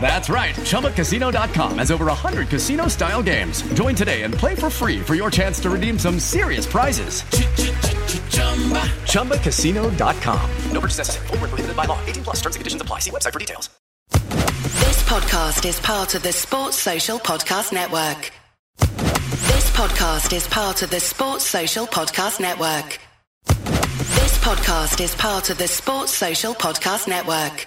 That's right. ChumbaCasino.com has over 100 casino style games. Join today and play for free for your chance to redeem some serious prizes. ChumbaCasino.com. No purchase necessary. Full prohibited by law. 18 plus terms and conditions apply. See website for details. This podcast is part of the Sports Social Podcast Network. This podcast is part of the Sports Social Podcast Network. This podcast is part of the Sports Social Podcast Network.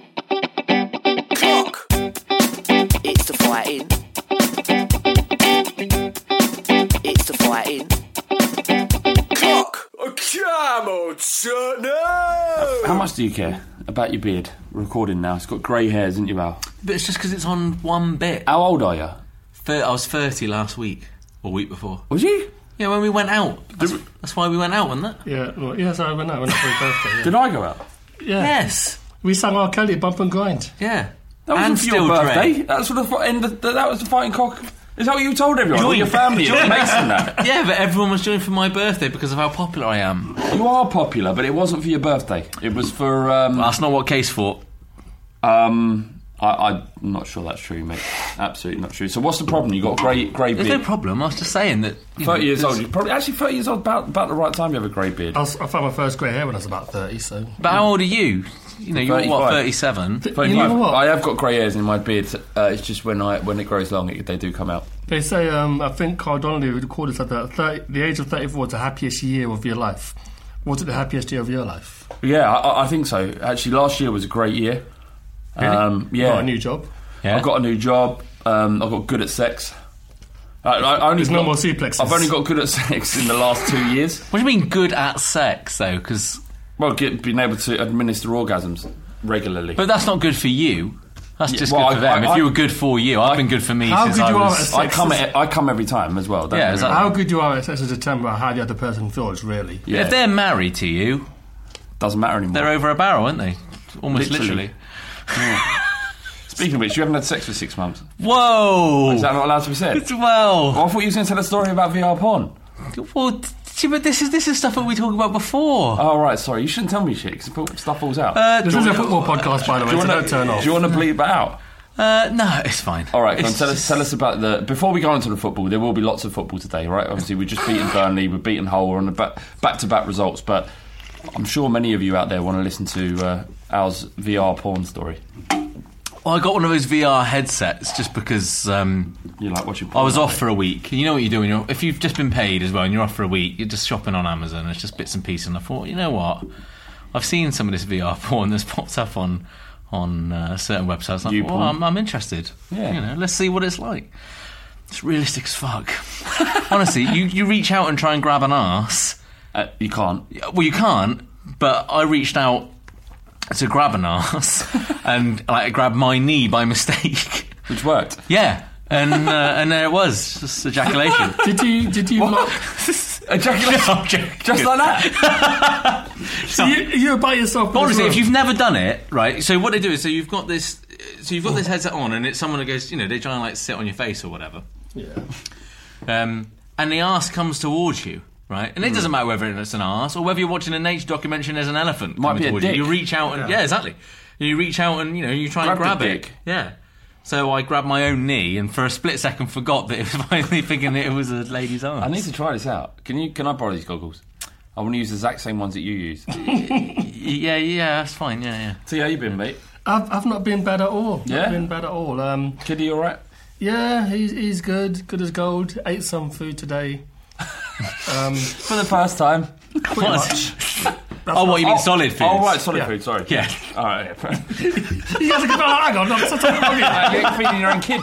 Come on, son. No. How much do you care about your beard? Recording now. It's got grey hairs, isn't you, Val? But it's just because it's on one bit. How old are you? Thir- I was 30 last week, or week before. Was you? Yeah, when we went out. That's, that's why we went out, wasn't it? Yeah, well, yes, I went out on my birthday. Yeah. Did I go out? Yeah. Yes. We sang R. Kelly, Bump and Grind. Yeah. That was and for your still birthday. Dre. That's for the fi- end. Of, that was the fighting cock. Is that what you told everyone? All your family, your Joint. mates, and that. Yeah, but everyone was joining for my birthday because of how popular I am. You are popular, but it wasn't for your birthday. It was for. Um, That's not what Case fought. Um, I, I'm not sure that's true, mate. Absolutely not true. So what's the problem? You got a grey grey There's beard. no problem. I was just saying that. you know, Thirty years old. You're probably actually thirty years old. About about the right time you have a grey beard. I, was, I found my first grey hair when I was about 30, so. But how old are you? You know, you're what, 35. 37? You know what? I have got grey hairs in my beard. Uh, it's just when I when it grows long, it, they do come out. They say, um, I think Carl Donnelly recorded said that 30, the age of 34 is the happiest year of your life. Was it the happiest year of your life? Yeah, I, I think so. Actually, last year was a great year. Really? Um, yeah, Got a new job? Yeah. I got a new job. Um, I got good at sex. I, I I only There's no got- more suplexes. I've only got good at sex in the last two years. What do you mean good at sex, though? Because Well, get, being able to administer orgasms regularly. But that's not good for you. That's Yeah, just well, good for them. I- if you were good for you, I've been good for me How since good I you are was. at I come at, I come every time as well. don't Yeah, get me exactly. wrong. How good you are at sex to determine how the other person feels, really. Yeah. If they're married to you, doesn't matter anymore. they're over a barrel, aren't they? Almost Literally. literally. Speaking of which, you haven't had sex for six months. Whoa! Is that not allowed to be said? well, Oh, I thought you were going to tell a story about VR porn. Well, t- but this is this is stuff that we talked about before. Oh right, sorry. You shouldn't tell me shit because stuff falls out. Uh, This do is you a wanna- football podcast, by the way, do you wanna- don't turn off. Do you want to bleep that out? Uh, no, it's fine. All right, go on, It's tell us tell us about the before we go on to the football. There will be lots of football today, right? Obviously, we've just beaten Burnley, we've beaten Hull, we're on the back to back results, but I'm sure many of you out there want to listen to uh, Al's VR porn story. Well, I got one of those VR headsets just because um, you like watching. Porn, I was off for a week. You know what you're doing. You're, if you've just been paid as well and you're off for a week, you're just shopping on Amazon. It's just bits and pieces. And I thought, you know what? I've seen some of this VR porn that's popped up on on uh, certain websites. I You thought, well. I'm, I'm interested. Yeah. You know, let's see what it's like. It's realistic as fuck. Honestly, you, you reach out and try and grab an ass. Uh, you can't. Well, you can't. But I reached out to grab an ass and like grab my knee by mistake. Which worked. Yeah. And uh, and there it was, just ejaculation. Did you did you lock, Ejaculation, just like that. so you, you're by yourself? in honestly, if you've never done it, right? So what they do is, so you've got this, so you've got this headset on, and it's someone that goes, you know, they try and like sit on your face or whatever, yeah. um, and the ass comes towards you, right? And it doesn't matter whether it's an ass or whether you're watching a nature documentary and there's an elephant Might coming be a towards you. dick. You reach out and yeah. exactly. You reach out and you know you try and Grab grab the it. dick. Yeah. So I grabbed my own knee, and for a split second forgot that it was finally thinking that it was a lady's ass. I need to try this out. Can you? Can I borrow these goggles? I want to use the exact same ones that you use. yeah, yeah, that's fine. Yeah, yeah. See how you been, mate? I've, I've not been bad at all. Yeah? Not been bad at all. Um, Kiddie, all right? yeah, he's, he's good. Good as gold. Ate some food today. Um, For the first time. pretty much. Oh, what you mean, solid foods? Oh, right, solid Yeah. food. Sorry. Yeah. All right. he has a good. Oh, hang on, no, it's not talking about you ain't feeding your own kid.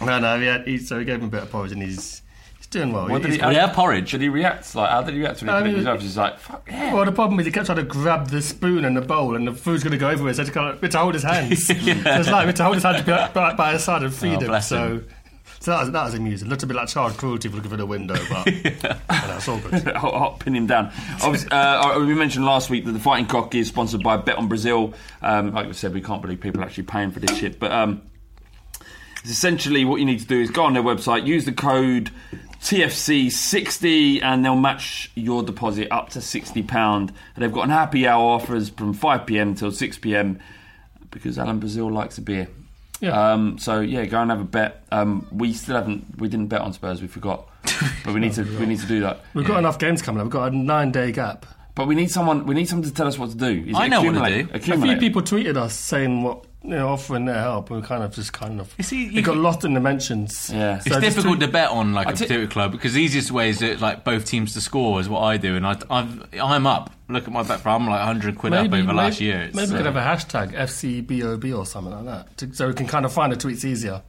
No, no, yeah, he, so we gave him a bit of porridge and he's he's doing well. What did he? Well, yeah, porridge. Did he react? Like, how did he react when he I put it in his mouth? He's like, "Fuck yeah." Well, the problem is he kept trying to grab the spoon and the bowl, and the food's going to go everywhere. So I had to, kind of, we had to hold his hands. So it's like we had to hold his hand by, by, by his side and feed Oh, him. bless So, him. So that was, that was amusing. A little bit like child cruelty for looking for the window, but you know, all good. hot, hot, pin him down. Uh, we mentioned last week that the Fighting Cock is sponsored by Bet on Brazil. Um, like I said, we can't believe people are actually paying for this shit, but um, it's essentially what you need to do is go on their website, use the code TFC60, and they'll match your deposit up to sixty pound. They've got an happy hour offers from five pm till six pm because Alan Brazil likes a beer. Yeah. Um, so yeah, go and have a bet. Um, we still haven't. We didn't bet on Spurs. We forgot, but we need to. We need to do that. We've got enough games coming up. We've got a nine day gap. But we need someone. We need someone to tell us what to do. Is I it know what to accumulate? do. A few people tweeted us saying what you know, offering their help. and We kind of just kind of You see, you it got can- lost in the mentions. Yeah. It's So just difficult tweet- to bet on like I a ti- particular club because the easiest way is that like both teams to score is what I do, and I, I've, I'm up. Look at my bet for I'm like 100 quid up over the last year. It's, maybe we could uh, have a hashtag FCBOB or something like that, to, so we can kind of find the tweets easier.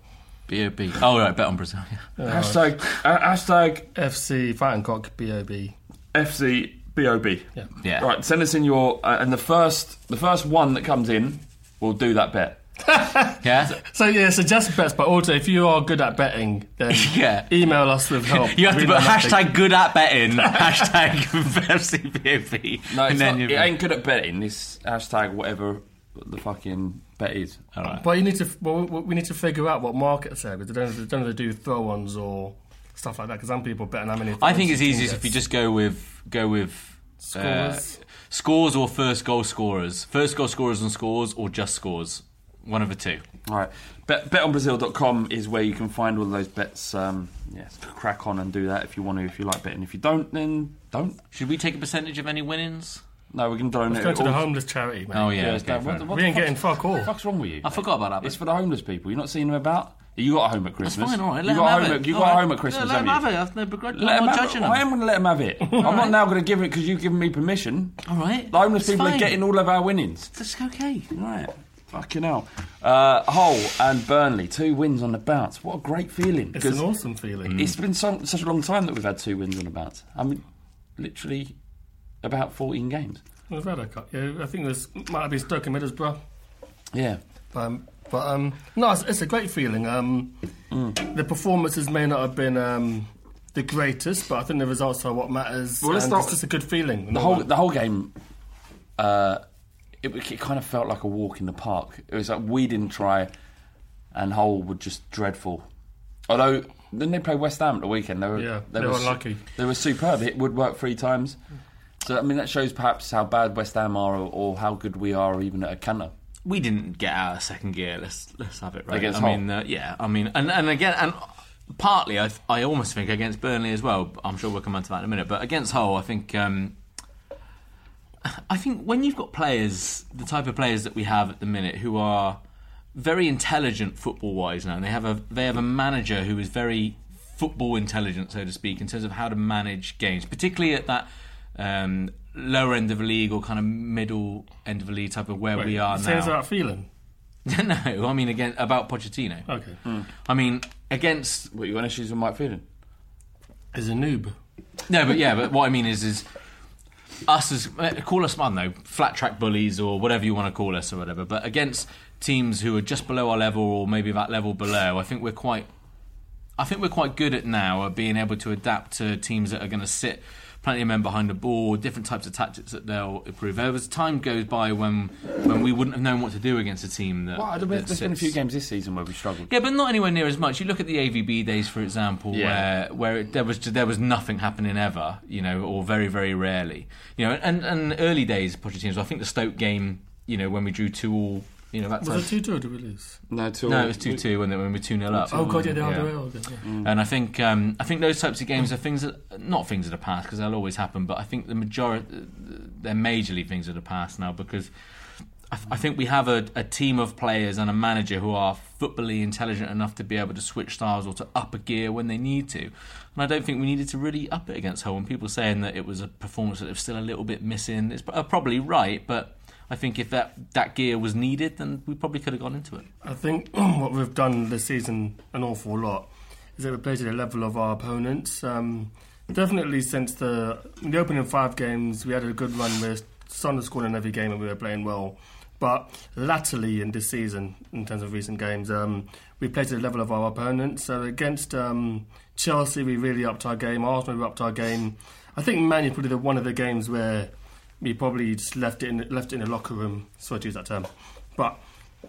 BOB. Oh right, bet on Brazil. Yeah. hashtag uh, hashtag FC Fighting Cock BOB. FC BOB. Yeah. Yeah. Right. Send us in your uh, and the first the first one that comes in, we'll do that bet. Yeah. So yeah, suggest bets, but also if you are good at betting, then Yeah. email us with help. You have to put know nothing. hashtag good at betting, hashtag FCBOB. No, it's and then not, you it ain't good at betting. This hashtag whatever the fucking bet is. All right. But you need to. Well, we we need to figure out what markets are because they don't, they don't have to do throw-ons or stuff like that. Because some people bet on how many. I think it's the team easiest if you just go with go with uh, Scores. scores or first goal scorers, first goal scorers and scores, or just scores. One of the two. All right. Bet, betonbrazil.com is where you can find all those bets. Um, yes, crack on and do that if you want to. If you like betting, if you don't, then don't. Should we take a percentage of any winnings? No, we can donate. Let's go it to the homeless charity, mate. Oh yeah, Yeah, okay, it's that- fair what- what we ain't fuck's- getting fuck all. What the fuck's wrong with you? I forgot about that. It's for the homeless people. You're not seeing them about. You got a home at Christmas. That's fine, all right. You Let got a them home. have At, it. you All got a right. home at Christmas. Yeah, let them haven't have you? it. I've no begrudge. Let I'm them not have judging it. them. I am going to let them have it. I'm not now going to give it because you've given me permission. All right. The homeless It's people are fine. getting all of our winnings. That's okay. Right. Fucking hell. Uh, Hull and Burnley, two wins on the bounce. What a great feeling. It's an 'cause awesome feeling. It's been so, such a long time that we've had two wins on the bounce. I mean, literally about 14 games. We've had a cut. Yeah, I think this might have been Stoke and Middlesbrough. Yeah. Um, but um, no, it's, it's a great feeling. Um, Mm. The performances may not have been um, the greatest, but I think the results are what matters. Well, and start- it's just a good feeling. The whole the whole game, uh, it, it kind of felt like a walk in the park. It was like we didn't try, and Hull were just dreadful. Although Then they played West Ham at the weekend. They were, Yeah, they, they were unlucky. They were superb. It would work three times. So I mean, that shows perhaps how bad West Ham are, or, or how good we are, even at a canter. We didn't get out of second gear. Let's let's have it right. Against I mean, uh, yeah. I mean, and and again, and partly, I I almost think against Burnley as well. I'm sure we'll come on to that in a minute. But against Hull, I think. Um, I think when you've got players, the type of players that we have at the minute, who are very intelligent football wise now, and they have a they have a manager who is very football intelligent, so to speak, in terms of how to manage games, particularly at that um, lower end of the league or kind of middle end of the league type of where we are now. Says now. that feeling. no, I mean again about Pochettino. Okay. I mean against. What you got issues with Mike Phelan? Is a noob. No, but yeah, but what I mean is, is us as uh, call us I don't know flat track bullies or whatever you want to call us or whatever. But against teams who are just below our level or maybe that level below, I think we're quite. I think we're quite good at now at being able to adapt to teams that are going to sit plenty of men behind the ball, different types of tactics that they'll improve. There was time goes by when when we wouldn't have known what to do against a team that. Well, that there's been a few games this season where we struggled. yeah, but not anywhere near as much. You look at the AVB days, for example, Yeah. where where it, there was there was nothing happening ever, you know, or very very rarely, you know. And and early days Pochettino's. I think the Stoke game, you know, when we drew two all, you know, that time. Was it 2 2 or did we? No, two. no, it was two two when they- when we were two 0 up. Oh, God, yeah, they are the way. okay, yeah. And I think um, I think those types of games are things that not things of the past because they'll always happen. But I think the majority they're majorly things of the past now because I, I think we have a, a team of players and a manager who are footballly intelligent enough to be able to switch styles or to up a gear when they need to. And I don't think we needed to really up it against Hull. And people saying that it was a performance that was still a little bit missing, it's uh, probably right. But I think if that, that gear was needed, then we probably could have gone into it. I think what we've done this season an awful lot is that we've played to the level of our opponents. Um, definitely since the, the opening five games, we had a good run where Son scoring in every game and we were playing well. But latterly in this season, in terms of recent games, um, we played to the level of our opponents. So against um, Chelsea, we really upped our game. Arsenal, we upped our game. I think Man U probably the, one of the games where we probably just left it in left it in the locker room. Sorry to use that term, but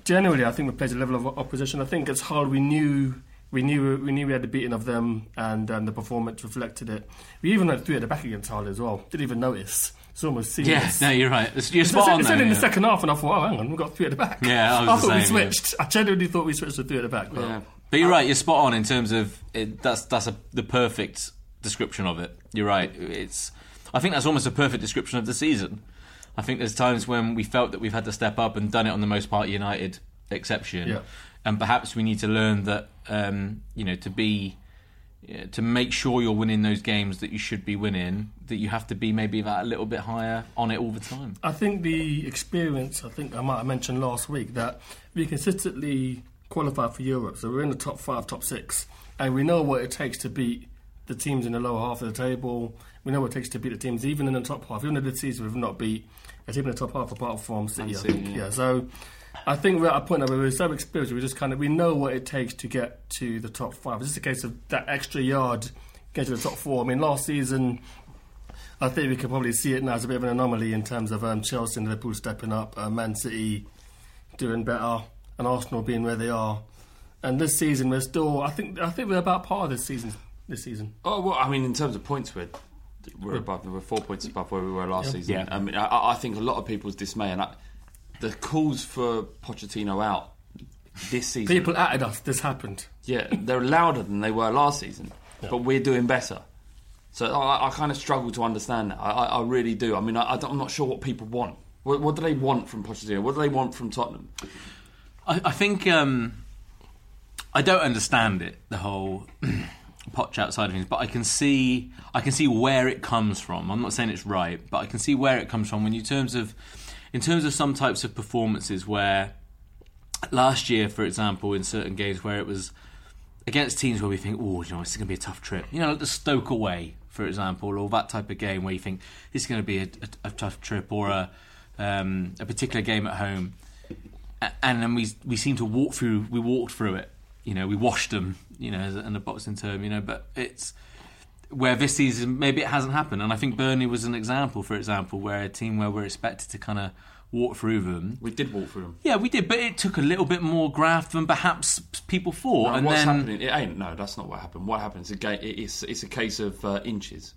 generally, I think we played a level of opposition. I think it's hard. We knew. We knew we knew we had the beating of them, and um, the performance reflected it. We even had three at the back against Hull as well. Didn't even notice. It's almost Yeah, seamless. no, you're right. It's- You're It's- spot it's, on. It's though, in the second half, and I thought, oh, hang on, we've got three at the back. Yeah, I was I thought we same, yeah. switched. I genuinely thought we switched to three at the back. But Yeah. But you're right. You're spot on in terms of it, that's that's a, the perfect description of it. You're right. It's I think that's almost a perfect description of the season. I think there's times when we felt that we've had to step up and done it on the most part United exception, Yeah. and perhaps we need to learn that um, you know to be to make sure you're winning those games that you should be winning. That you have to be maybe that a little bit higher on it all the time. I think the experience, I think I might have mentioned last week, that we consistently qualify for Europe. So we're in the top five, top six. And we know what it takes to beat the teams in the lower half of the table. We know what it takes to beat the teams even in the top half. Even though this season we've not beat a team in the top half apart from City, I City, think. yeah. Yeah. So I think we're at a point now where we're so experienced, we just kind of we know what it takes to get to the top five. It's just a case of that extra yard getting to the top four. I mean, last season I think we can probably see it now as a bit of an anomaly in terms of um, Chelsea and Liverpool stepping up, uh, Man City doing better, and Arsenal being where they are. And this season, we're still. I think. I think we're about par this season. This season. Oh well, I mean, in terms of points, we're we're above. We're four points above where we were last Yeah. season. Yeah. I mean, I, I think a lot of people's dismay and I, the calls for Pochettino out this season. People added us. This happened. Yeah, they're louder than they were last season, but we're doing better. So I, I kind of struggle to understand that. I, I, I really do. I mean, I, I don't- I'm not sure what people want. What, what do they want from Pochettino? What do they want from Tottenham? I, I think um, I don't understand it, the whole potch outside of things, but I can see I can see where it comes from. I'm not saying it's right, but I can see where it comes from when you terms of in terms of some types of performances where last year, for example, in certain games where it was against teams where we think, oh, you know, it's going to be a tough trip. You know, like the Stoke away, for example, or that type of game where you think is going to be a, a, a tough trip, or a um, a particular game at home, and then we we seem to walk through. We walked through it. You know, we washed them. You know, as a- in a boxing term. You know, but it's where this season maybe it hasn't happened, and I think Burnley was an example, for example, where a team where we're expected to kind of walk through them. We did walk through them. Yeah, we did, but it took a little bit more graft than perhaps people thought. No, and what's then happening? It ain't. No, that's not what happened. What happens? Again, it's it's a case of uh, inches.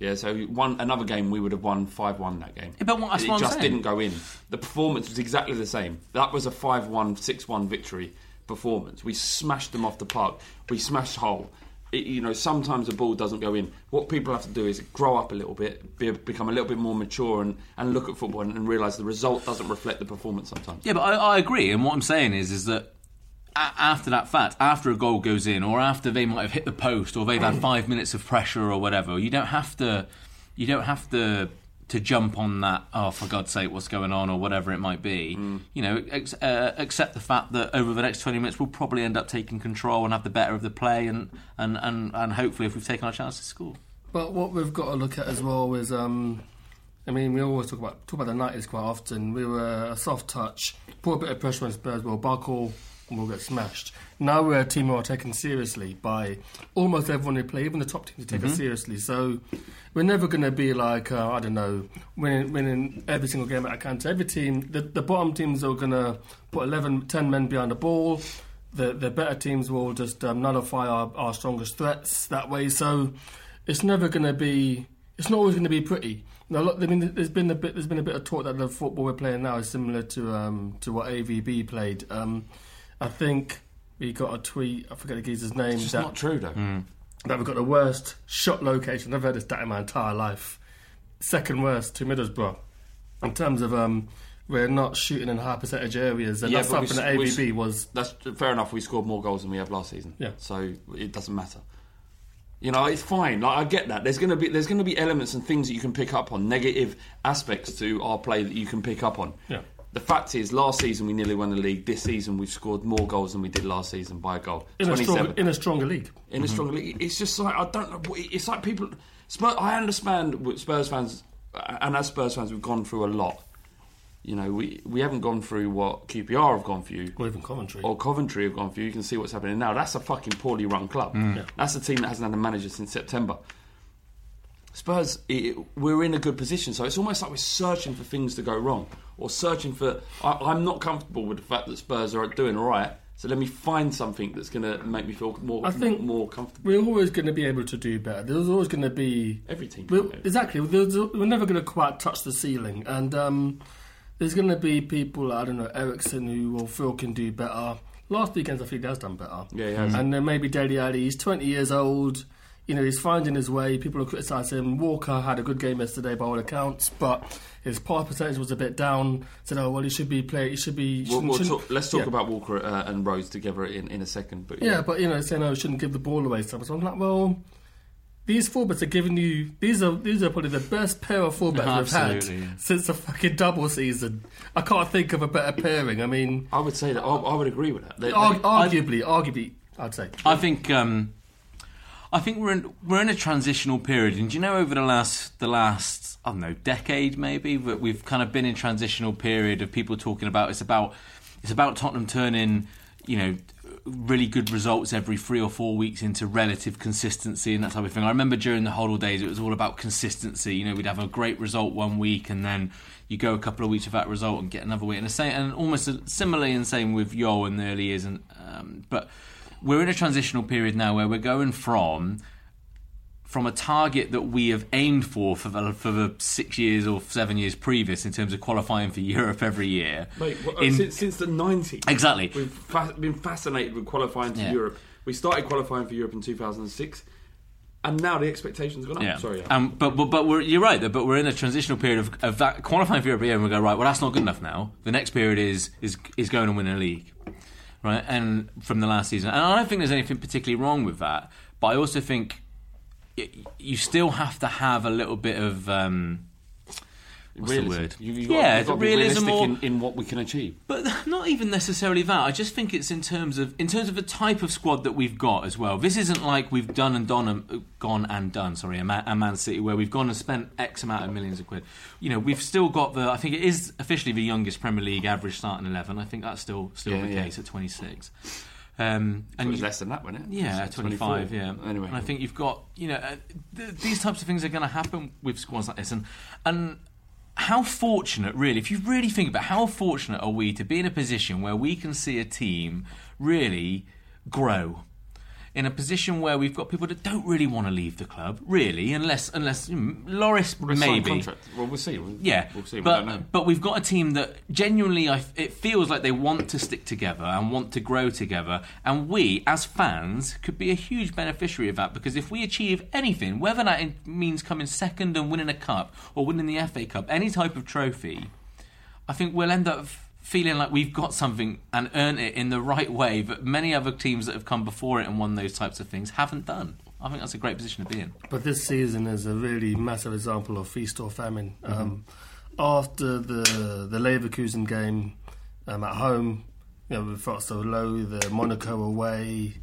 Yeah, so one another game we would have won five one that game. Yeah, but what- it what just didn't go in. The performance was exactly the same. That was a 5-1, 6-1 victory performance. We smashed them off the park. We smashed Hull. It, you know, sometimes the ball doesn't go in. What people have to do is grow up a little bit, be, become a little bit more mature, and, and look at football and, and realise the result doesn't reflect the performance sometimes. Yeah, but I, I agree. And what I'm saying is, is that a- after that fact, after a goal goes in, or after they might have hit the post, or they've had five minutes of pressure or whatever, you don't have to, you don't have to to jump on that. Oh, for God's sake, what's going on, or whatever it might be. You know, ex- uh, accept the fact that over the next 20 minutes, we'll probably end up taking control and have the better of the play, and and and, and hopefully, if we've taken our chance to score. But what we've got to look at as well is, um, I mean, we always talk about talk about the nineties quite often. We were a soft touch, put a bit of pressure on Spurs, we'll buckle, and we'll get smashed. Now we're a team who are taken seriously by almost everyone who play, even the top teams take us Mhm. seriously. So we're never going to be like uh, I don't know, winning, winning every single game at Atlanta. Every team, the, the bottom teams are going to put 11, 10 men behind the ball. The the better teams will just um, nullify our, our strongest threats that way. So it's never going to be. It's not always going to be pretty. Now, look, I mean, there's been a bit. There's been a bit of talk that the football we're playing now is similar to um, to what AVB played. Um, I think we got a tweet. I forget the geezer's name. It's just that, not true, though. That we've got the worst shot location. I've heard this stat in my entire life. Second worst to Middlesbrough in terms of um, we're not shooting in high percentage areas, and that's something s- that we was. That's fair enough. We scored more goals than we have last season. Yeah. So it doesn't matter. You know, it's fine. Like I get that. There's gonna be there's gonna be elements and things that you can pick up on, negative aspects to our play that you can pick up on. Yeah. The fact is, last season we nearly won the league. This season we've scored more goals than we did last season by a goal. In a, 27. stronger, in a stronger league. in a stronger league. It's just like I don't know. It's like people. Spurs, I understand Spurs fans, and as Spurs fans, we've gone through a lot. You know, we we haven't gone through what QPR have gone through, or even Coventry, or Coventry have gone through. You can see what's happening now. That's a fucking poorly run club. Mm. Yeah. That's a team that hasn't had a manager since September. Spurs, it, we're in a good position, so it's almost like we're searching for things to go wrong, or searching for. I, I'm not comfortable with the fact that Spurs are doing all right. So let me find something that's going to make me feel more, I think more comfortable. We're always going to be able to do better. There's always going to be every team. Exactly. We're never going to quite touch the ceiling, and um, there's going to be people. I don't know Eriksen who will feel can do better. Last weekend, I think he has done better. Yeah, he has. And then maybe Dele Alli. He's 20 years old. You know, he's finding his way. People are criticising him. Walker had a good game yesterday by all accounts, but his pass percentage was a bit down. Said, "Oh well, he should be playing. He should be." We'll, shouldn't- we'll shouldn't- talk, let's talk yeah. about Walker uh, and Rose together in, in a second. But Yeah, but you know, saying oh, shouldn't give the ball away. So I'm like, well, these fullbacks are giving you these are these are probably the best pair of fullbacks we've had yeah. since the fucking double season. I can't think of a better pairing. I mean, I would say that I, I would agree with that. They- they- arguably, arguably, I'd say. I think um, I think we're in we're in a transitional period, and you know over the last the last I don't know decade maybe but we've kind of been in transitional period of people talking about it's about it's about Tottenham turning you know really good results every three or four weeks into relative consistency and that type of thing. I remember during the Hoddle days it was all about consistency. You know, we'd have a great result one week and then you go a couple of weeks with that result and get another week. And the same, and almost similarly and same with Jol in the early years. And um, but we're in a transitional period now where we're going from from a target that we have aimed for for the, for the six years or seven years previous in terms of qualifying for Europe every year. Mate, well, in- since, since the 90s. Exactly. We've fa- been fascinated with qualifying to Yeah. Europe. We started qualifying for Europe in 2006, and now the expectations have gone up. Yeah. Sorry. Um, but but but we're, you're right. But we're in a transitional period of, of that qualifying for Europe, and we go right. Well, that's not good enough now. The next period is is is going and winning a league, right? And from the last season, and I don't think there's anything particularly wrong with that. But I also think you still have to have a little bit of um, what's Realism. the word? You, you've got, yeah, you've got to be realism or in, in what we can achieve. but not even necessarily that. I just think it's in terms of in terms of the type of squad that we've got as well. This isn't like we've done and done and gone and done. Sorry, a Man, a Man City where we've gone and spent X amount of millions of quid. You know, we've still got the. I think it is officially the youngest Premier League average starting eleven. I think that's still still Yeah, the yeah. case at twenty six. Um, it was you- less than that, wasn't it? Yeah, It's twenty 24. Yeah. Anyway. and I think you've got you know uh, th- these types of things are going to happen with squads like this, and and how fortunate, really, if you really think about it, how fortunate are we to be in a position where we can see a team really grow. In a position where we've got people that don't really want to leave the club, really, unless unless mm, Loris gonna maybe. contract. Well, we'll see. We'll, Yeah, we'll see. We but don't know. but we've got a team that genuinely, I, it feels like they want to stick together and want to grow together, and we as fans could be a huge beneficiary of that because if we achieve anything, whether that means coming second and winning a cup or winning the FA Cup, any type of trophy, I think we'll end up feeling like we've got something and earned it in the right way that many other teams that have come before it and won those types of things haven't done. I think that's a great position to be in. But this season is a really massive example of feast or famine. Mm-hmm. Um, after the the Leverkusen game um, at home, you know, we felt so low. The Monaco away,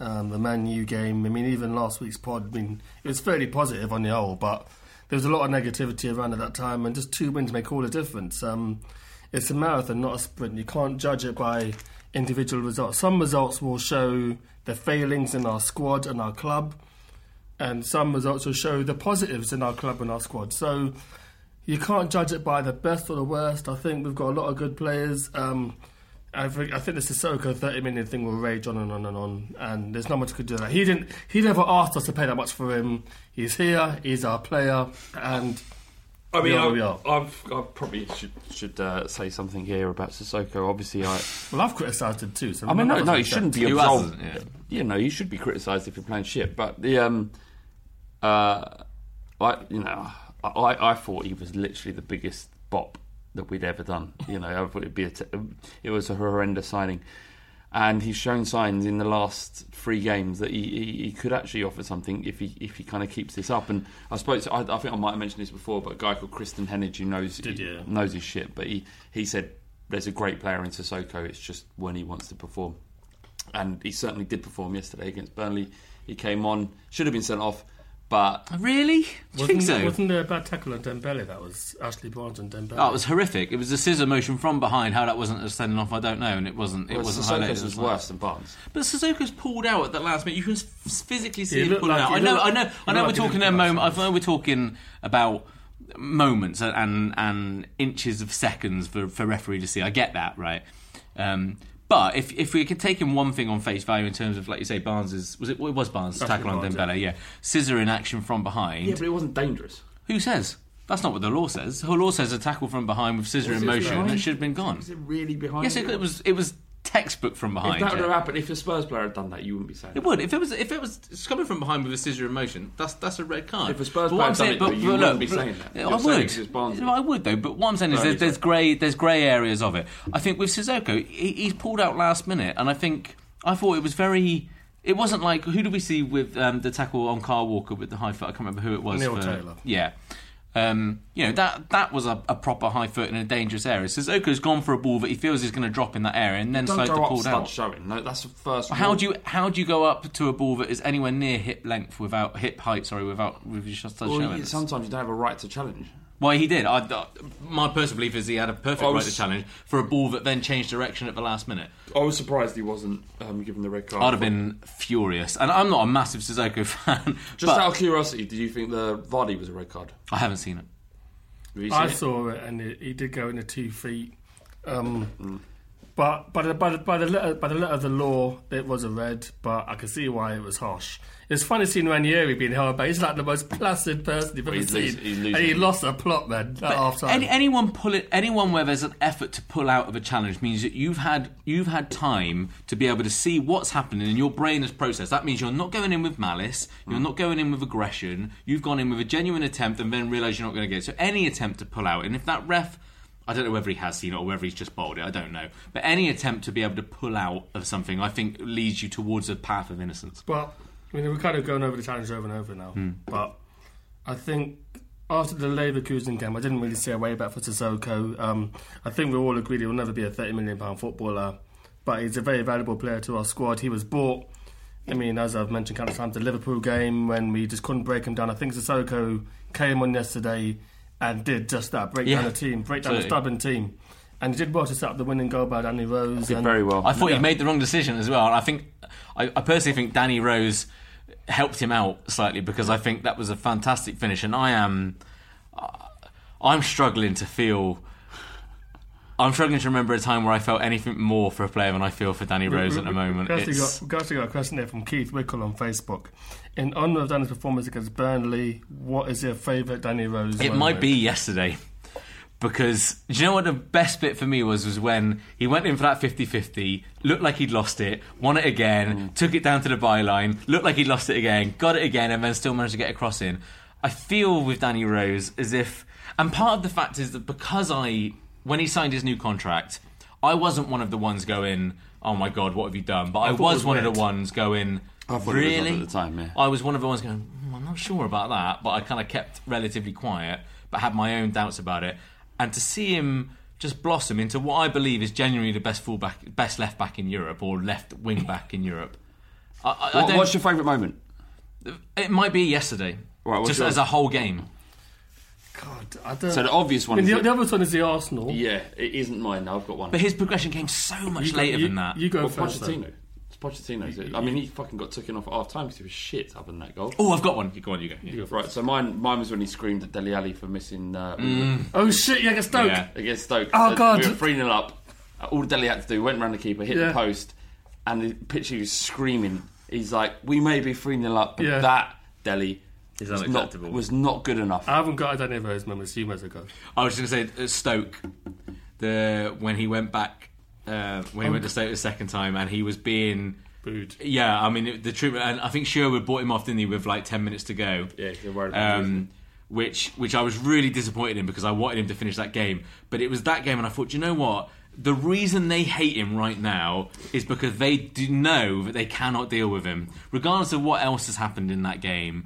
um, the Man U game. I mean, even last week's pod. I mean, it was fairly positive on the whole, but there was a lot of negativity around at that time, and just two wins make all the difference. Um, it's a marathon, not a sprint. You can't judge it by individual results. Some results will show the failings in our squad and our club and some results will show the positives in our club and our squad. So you can't judge it by the best or the worst. I think we've got a lot of good players. Um, I think, the Sissoko 30 million thing will rage on and on and on, and there's not much we could do. That he didn't. He never asked us to pay that much for him. He's here. He's our player, and I mean, are where we. I, I've, I probably should should uh, say something here about Sissoko. Obviously, I. Well, I've criticised him too. So I mean, no, I'm no, not you shouldn't be upset. absolved. You know, you should be criticised if you're playing shit. But the um, uh, I you know, I I thought he was literally the biggest bop that we'd ever done. You know, I thought it'd be a t- it was a horrendous signing. And he's shown signs in the last three games that he, he, he could actually offer something if he if he kind of keeps this up. And I suppose I, I think I might have mentioned this before, but a guy called Kristen Hennage who knows Did you? knows his shit. But he, he said there's a great player in Sissoko. It's just when he wants to perform, and he certainly did perform yesterday against Burnley. He came on, should have been sent off, but really, Wasn't, think so? wasn't there a bad tackle on Dembele? That was Ashley Barnes and Dembele. Oh, it was horrific. It was a scissor motion from behind. How that wasn't a sending off, I don't know. And it wasn't. It Well, wasn't Sissoko's highlighted. was well. worse than Barnes. But Sissoko's pulled out at that last minute. You can physically see Yeah, he him pulling like- out. I know. looked- I know. he I know. We're looked like he talking didn't a moment. I know we're talking about moments and and, and inches of seconds for for referee to see. I get that, right? Um, but if if we could take in one thing on face value in terms of like you say, Barnes' was it? It was Barnes' That's tackle on Barnes, Dembele, yeah. Scissor in action from behind. Yeah, but it wasn't dangerous. Who says? That's not what the law says. The law says a tackle from behind with scissor Was in motion. It should have been gone. Was it really behind? Yes, it, it was. It was textbook from behind. If that would yeah. have happened, if a Spurs player had done that, you wouldn't be saying. It would if it was if it was it's coming from behind with a scissor in motion. That's that's a red card. If a Spurs But player what had I'm done saying- it, though, you wouldn't be saying that. You're I would. because it's Barnes. No, I would though. But what I'm saying is there's, there's grey there's grey areas of it. I think with Sissoko, he, he's pulled out last minute, and I think I thought it was very. It wasn't like who did we see with um, the tackle on Kyle Walker with the high foot? I can't remember who it was. Neil for- Taylor. Yeah. Um, you know that that was a, a proper high foot in a dangerous area. Sissoko's gone for a ball that he feels he's going to drop in that area, and then Don't to go up pull stud out. showing. No, that's the first. How rule. do you how do you go up to a ball that is anywhere near hip length without hip height? Sorry, without with your Well, showing. you- sometimes you don't have a right to challenge. Well, he did. I, I- my personal belief is he had a perfect I right to challenge for a ball that then changed direction at the last minute. I was surprised he wasn't um, given the red card. I'd have been furious, and I'm not a massive Sissoko fan. Just but out of curiosity, did you think the Vardy was a red card? I haven't seen it. Have you I it? saw it, and it, he did go into two feet. Um, Mm. But by the, by the by the letter by the letter of the law, it was a red. But I can see why it was harsh. It's funny seeing Ranieri being held back. He's like the most placid person you've ever He's seen, losing- he's and losing. he lost a plot, man. At half time. Any, anyone pull it, anyone where there's an effort to pull out of a challenge means that you've had you've had time to be able to see what's happening and your brain has processed. That means you're not going in with malice, you're Mm. not going in with aggression. You've gone in with a genuine attempt and then realised you're not going to get it. So any attempt to pull out, and if that ref. I don't know whether he has seen it or whether he's just bowled it. I don't know. But any attempt to be able to pull out of something, I think, leads you towards a path of innocence. Well, I mean, we're kind of going over the challenge over and over now. Hmm. But I think after the Leverkusen game, I didn't really see a way back for Sissoko. Um, I think we all agreed he will never be a thirty million pound footballer, but he's a very valuable player to our squad. He was bought. I mean, as I've mentioned countless times, the Liverpool game when we just couldn't break him down. I think Sissoko came on yesterday and did just that: break down Yeah, the team, break down the absolutely. stubborn team. And he did well to set up the winning goal by Danny Rose. Did and- very well. I thought Yeah. he made the wrong decision as well. I think, I, I personally think Danny Rose helped him out slightly because I think that was a fantastic finish. And I am, I'm struggling to feel. I'm struggling to remember a time where I felt anything more for a player than I feel for Danny Rose at the moment. We've actually, got, we've actually got a question there from Keith Wickle on Facebook. In honour of Danny's performance against Burnley, what is your favourite Danny Rose? It moment? might be yesterday. Because do you know what the best bit for me was was when he went in for that 50-50, looked like he'd lost it, won it again, hmm. took it down to the byline, looked like he'd lost it again, got it again, and then still managed to get a cross in. I feel with Danny Rose as if, and part of the fact is that because I, when he signed his new contract, I wasn't one of the ones going, "Oh my god, what have you done?" But I, I was, was one of the ones going, I was "Really?" at the time, yeah. I was one of the ones going, "Hmm, I'm not sure about that, but I kind of kept relatively quiet, but had my own doubts about it. And to see him just blossom into what I believe is genuinely the best fullback, best left back in Europe or left wing back in Europe. I, I, What- what's your favourite moment? It might be yesterday, Right, just yours? as a whole game. I don't- So the obvious one I mean, is the, the- the obvious one is the Arsenal. Yeah, it isn't mine. I've got one. But his progression came so much You go- later you- than that. you go Well, first. though. Pochettino. It's Pochettino's. I mean, he fucking got taken off at half time because he was shit other than that goal. Oh, I've got one. Go on, you go. Yeah. Right, so mine, mine was when he screamed at Dele Alli for missing. Uh, Mm. Oh shit! Yeah, against Stoke. Yeah. against Stoke. Oh, So God. We were 3 0 up. All Dele had to do went round the keeper, hit Yeah. the post, and the pitcher was screaming. He's like, "We may be 3 0 up, but Yeah. that Dele Is was not, was not good enough." I haven't got a Danny Rose moment. A few months ago. I was just going to say uh, Stoke, the when he went back, uh, when he went to Stoke the second time, and he was being booed. Yeah, I mean it- the treatment, and I think Sherwood brought him off, didn't he, with like ten minutes to go. Yeah, they're worried about Um, which which I was really disappointed in because I wanted him to finish that game, but it was that game, and I thought, you know what? The reason they hate him right now is because they do know that they cannot deal with him, regardless of what else has happened in that game.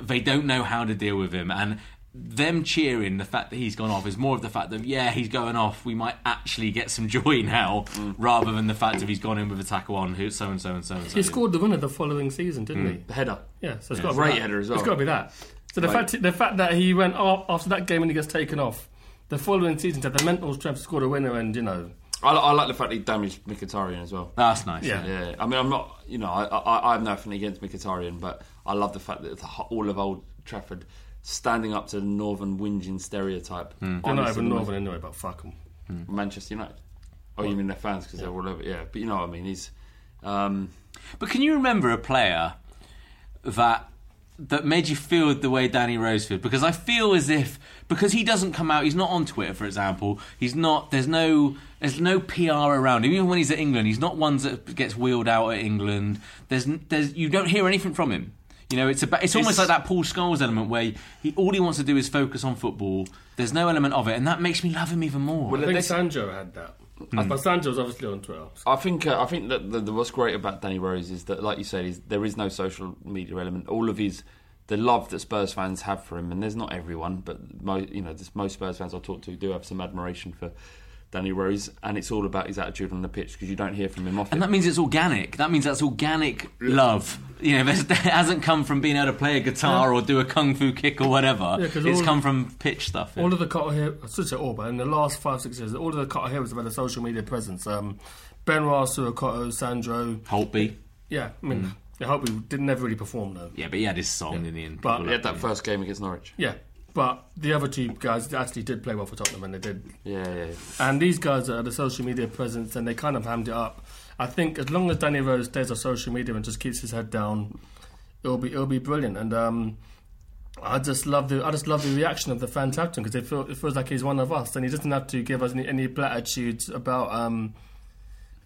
They don't know how to deal with him, and them cheering the fact that he's gone off is more of the fact that yeah he's going off we might actually get some joy now mm. rather than the fact that he's gone in with a tackle on who so and so and so and so He scored the winner the following season, didn't mm. he? The header. Yeah, so it's Yeah. got to Great be that. header as well. It's got to be that. So the Right. fact the fact that he went off after that game and he gets taken off, the following season to have the mental strength to score a winner and you know. I, I like the fact he damaged Mkhitaryan as well. That's nice. Yeah. yeah. I mean, I'm not, you know, I, I, I'm nothing against Mkhitaryan, but I love the fact that the, all of Old Trafford standing up to the Northern whinging stereotype. They're not Honestly, even the most- Northern anyway, but fuck them. Manchester United. Oh, you mean their fans because they're all over? Yeah, but you know what I mean. He's. Um, But can you remember a player that that made you feel the way Danny Rose feels? Because I feel as if because he doesn't come out, he's not on Twitter, for example. He's not. There's no. There's no PR around him. Even when he's at England, he's not one that gets wheeled out at England. There's. There's. You don't hear anything from him. You know, it's about, it's almost It's- like that Paul Scholes element where he all he wants to do is focus on football. There's no element of it, and that makes me love him even more. I think Sancho had that. Mm. But Sancho's obviously on Twitter. I think uh, I think that the, the, what's great about Danny Rose is that, like you said, is there is no social media element. All of his the love that Spurs fans have for him, and there's not everyone, but mo, you know, there's- most Spurs fans I talk to do have some admiration for Danny Rose, and it's all about his attitude on the pitch because you don't hear from him often. And that means it's organic. That means that's organic love. You know, there's- it hasn't come from being able to play a guitar or do a kung fu kick or whatever. Yeah, 'cause it's all- come from pitch stuff. yeah. All of the Cotter here, I should say all, but in the last five, six years, all of the Cotter heroes have had a social media presence. Um, Benoît Assou-Ekotto, Sandro. Holtby. Yeah, I mean, I hope he didn't never really perform though. Yeah, but he had his song in the end. But- he had that first game against Norwich. Yeah, but the other two guys actually did play well for Tottenham, and they did. Yeah, yeah. And these guys are the social media presence, and they kind of hammed it up. I think as long as Danny Rose stays on social media and just keeps his head down, it'll be it'll be brilliant. And um, I just love the I just love the reaction of the fans him because it, feel, it feels like he's one of us, and he doesn't have to give us any, any platitudes about um,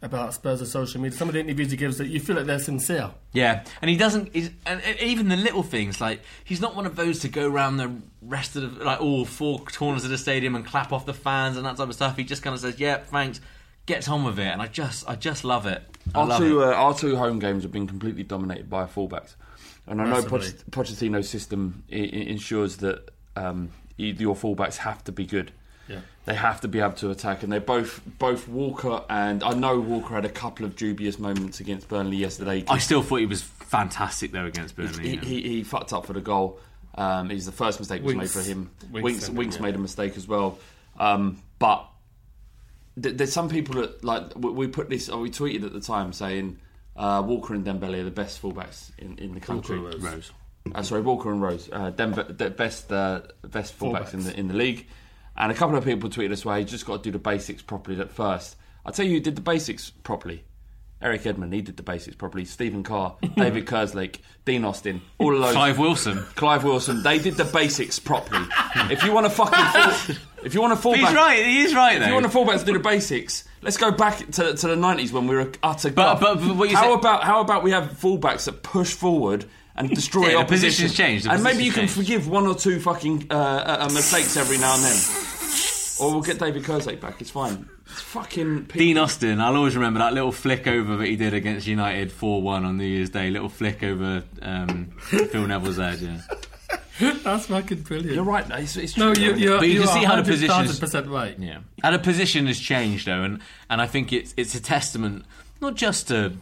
about Spurs on social media. Some of the interviews he gives that you feel like they're sincere. Yeah, and he doesn't. He's, and, and even the little things like he's not one of those to go around the rest of the like all four corners of the stadium and clap off the fans and that type of stuff. He just kind of says, "Yeah, thanks," gets on with it, and I just, I just love it. I Our love two, it. uh, our two home games have been completely dominated by fullbacks, and I know Massively. Poch- Pochettino's system I- I- ensures that um, your fullbacks have to be good. Yeah. They have to be able to attack, and they both both Walker and I know Walker had a couple of dubious moments against Burnley yesterday. I still thought he was fantastic though against Burnley. he, you know. he, he fucked up for the goal. Um, he's the first mistake was Winks- made for him. Winks Winks, sent Winks, yeah. made a mistake as well. Um, but th- there's some people that like we, we put this. Or we tweeted at the time saying uh, Walker and Dembele are the best fullbacks in, in the country. Walker, Rose. Uh, sorry, Walker and Rose, uh, Denver, the best uh, best fullbacks, in the in the league. And a couple of people tweeted us, "Well, you just got to do the basics properly at first. I tell you, who did the basics properly. Erik Edman, he did the basics properly. Stephen Carr, David Kerslake, Dean Austin, all of those. Clive Wilson. Clive Wilson. They did the basics properly. if you want to fucking, fall, if you want to fall he's back, right, he is right, If though. you want to fall back to do the basics, let's go back to, to the nineties when we were utter. But- but- but what you how said- about how about we have fullbacks that push forward and destroy Yeah, the position's changed, the and maybe you position's can forgive one or two fucking uh, uh, uh, mistakes every now and then. Or we'll get David Kerslake back. It's fine. It's fucking. Dean Austin, I'll always remember that little flick over that he did against United 4 1 on New Year's Day. Little flick over um, Phil Neville's head, yeah. That's fucking brilliant. You're right. It's, it's no, true. you, you're, but you you're can see how the position is right. Yeah, and the position has changed though, and, and I think it's it's a testament not just to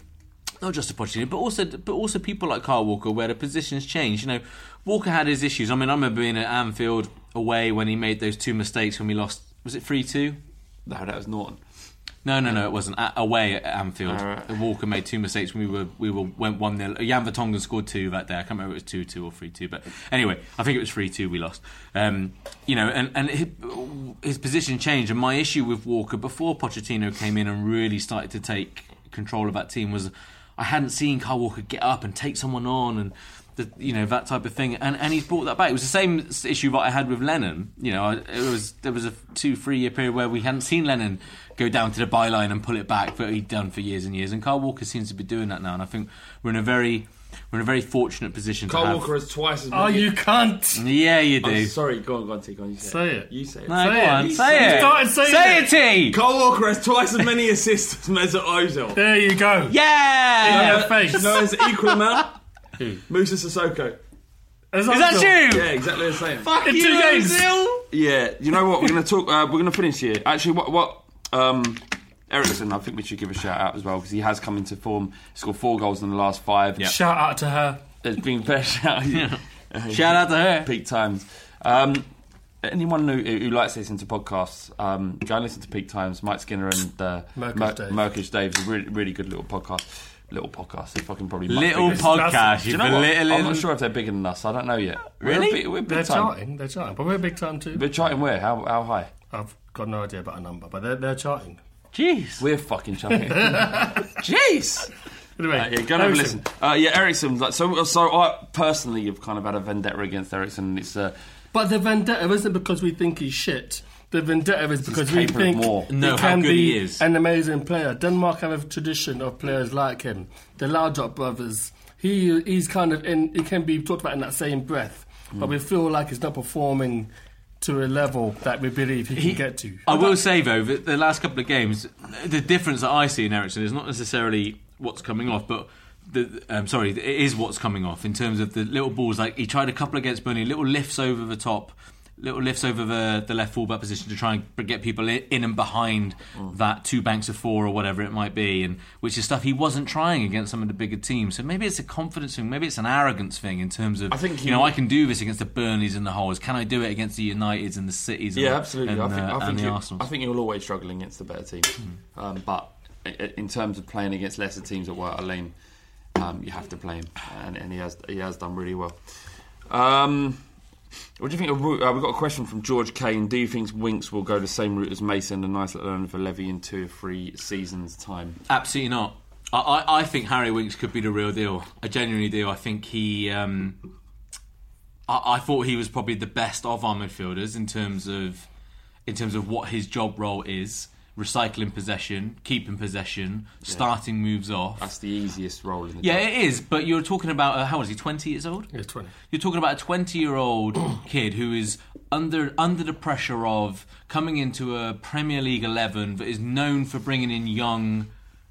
not just Pochettino, but also but also people like Kyle Walker, where the position's change. You know, Walker had his issues. I mean, I remember being at Anfield away when he made those two mistakes when we lost. Was it three two? No, that was Norton. No, no, no, it wasn't. At, away at Anfield, right. Walker made two mistakes when we were we were went one 0 Jan Vertonghen scored two that day. I can't remember if it was two two or three two, but anyway, I think it was three two. We lost. Um, you know, and and his, his position changed. And my issue with Walker before Pochettino came in and really started to take control of that team was I hadn't seen Kyle Walker get up and take someone on and. The, you know that type of thing, and and he's brought that back. It was the same issue that I had with Lennon. You know, it was there was a two three year period where we hadn't seen Lennon go down to the byline and pull it back that he'd done for years and years. And Kyle Walker seems to be doing that now, and I think we're in a very we're in a very fortunate position. Kyle to have. Walker has twice as. Oh, many- you can't. Yeah, you do. Oh, sorry, go on, go on, T. Go on, you say, Say it. You say it. No, go on, You say it. Start saying Say it. it, T. Kyle Walker has twice as many assists as Mesut Ozil. There you go. Yeah. In your face. You know, it's equal amount. Musa Sissoko. Is Is that you? Yeah, exactly the same. Fuck In you, two games. Ozil. Yeah, you know what? We're going to talk. Uh, we're going to finish here. Actually, what what um, Eriksen? I think we should give a shout out as well because he has come into form. He scored four goals in the last five. Shout out to her. It's been very shout. uh, Shout out to her. Peak times. Um, anyone who, who likes listening to podcasts, um, go and listen to Peak Times. Mike Skinner and uh, Murkage Mer- Dave. Dave's a really, really good little podcast. Little podcast. If I can probably Little podcast. You you know what? belittling. I'm not sure if they're bigger than us. I don't know yet. Really? We're, big, we're big They're time. charting. They're charting. But we're big time too. We're charting where? How how high? I've got no idea about a number, but they're, they're charting. Jeez. We're fucking charting. Jeez. Anyway, Uh, yeah, go and have a listen. Uh, yeah, Eriksen. Like, so, so I personally have kind of had a vendetta against Eriksen. And it's uh, But the vendetta isn't because we think he's shit. The vendetta is because we capable of think more. No, he how can good be he is. an amazing player. Denmark have a tradition of players like him. The Laudrup brothers. He he's kind of in. He can be talked about in that same breath, Mm. but we feel like he's not performing to a level that we believe he can get to. I will say though that the last couple of games, the difference that I see in Eriksen is not necessarily what's coming off, but the um, sorry, it is what's coming off in terms of the little balls. Like he tried a couple against Burnley, little lifts over the top, little lifts over the, the left fullback position to try and get people in, and behind that two banks of four or whatever it might be, and which is stuff he wasn't trying against some of the bigger teams. So maybe it's a confidence thing, maybe it's an arrogance thing in terms of I think you know I can do this against the Burnleys and the Hulls. Can I do it against the Uniteds and the Cities? Yeah, the- absolutely. And, I think, uh, I and think, the you, Arsenals. I think you'll always struggle against the better team. Um, but in terms of playing against lesser teams at White Lane, um, you have to play him, and, and he has he has done really well. Um, what do you think of? Uh, we've got a question from George Kane. Do you think Winks will go the same route as Mason? A nice little for Levy in two or three seasons' time. Absolutely not. I, I, I think Harry Winks could be the real deal. I genuinely do. I think he. Um, I, I thought he was probably the best of our midfielders in terms of in terms of what his job role is: recycling possession, keeping possession, starting moves off. That's the easiest role in the Yeah, job. it is. But you're talking about uh, how old is he? Twenty years old. He's twenty. You're talking about a 20 year old kid who is under under the pressure of coming into a Premier League 11 that is known for bringing in young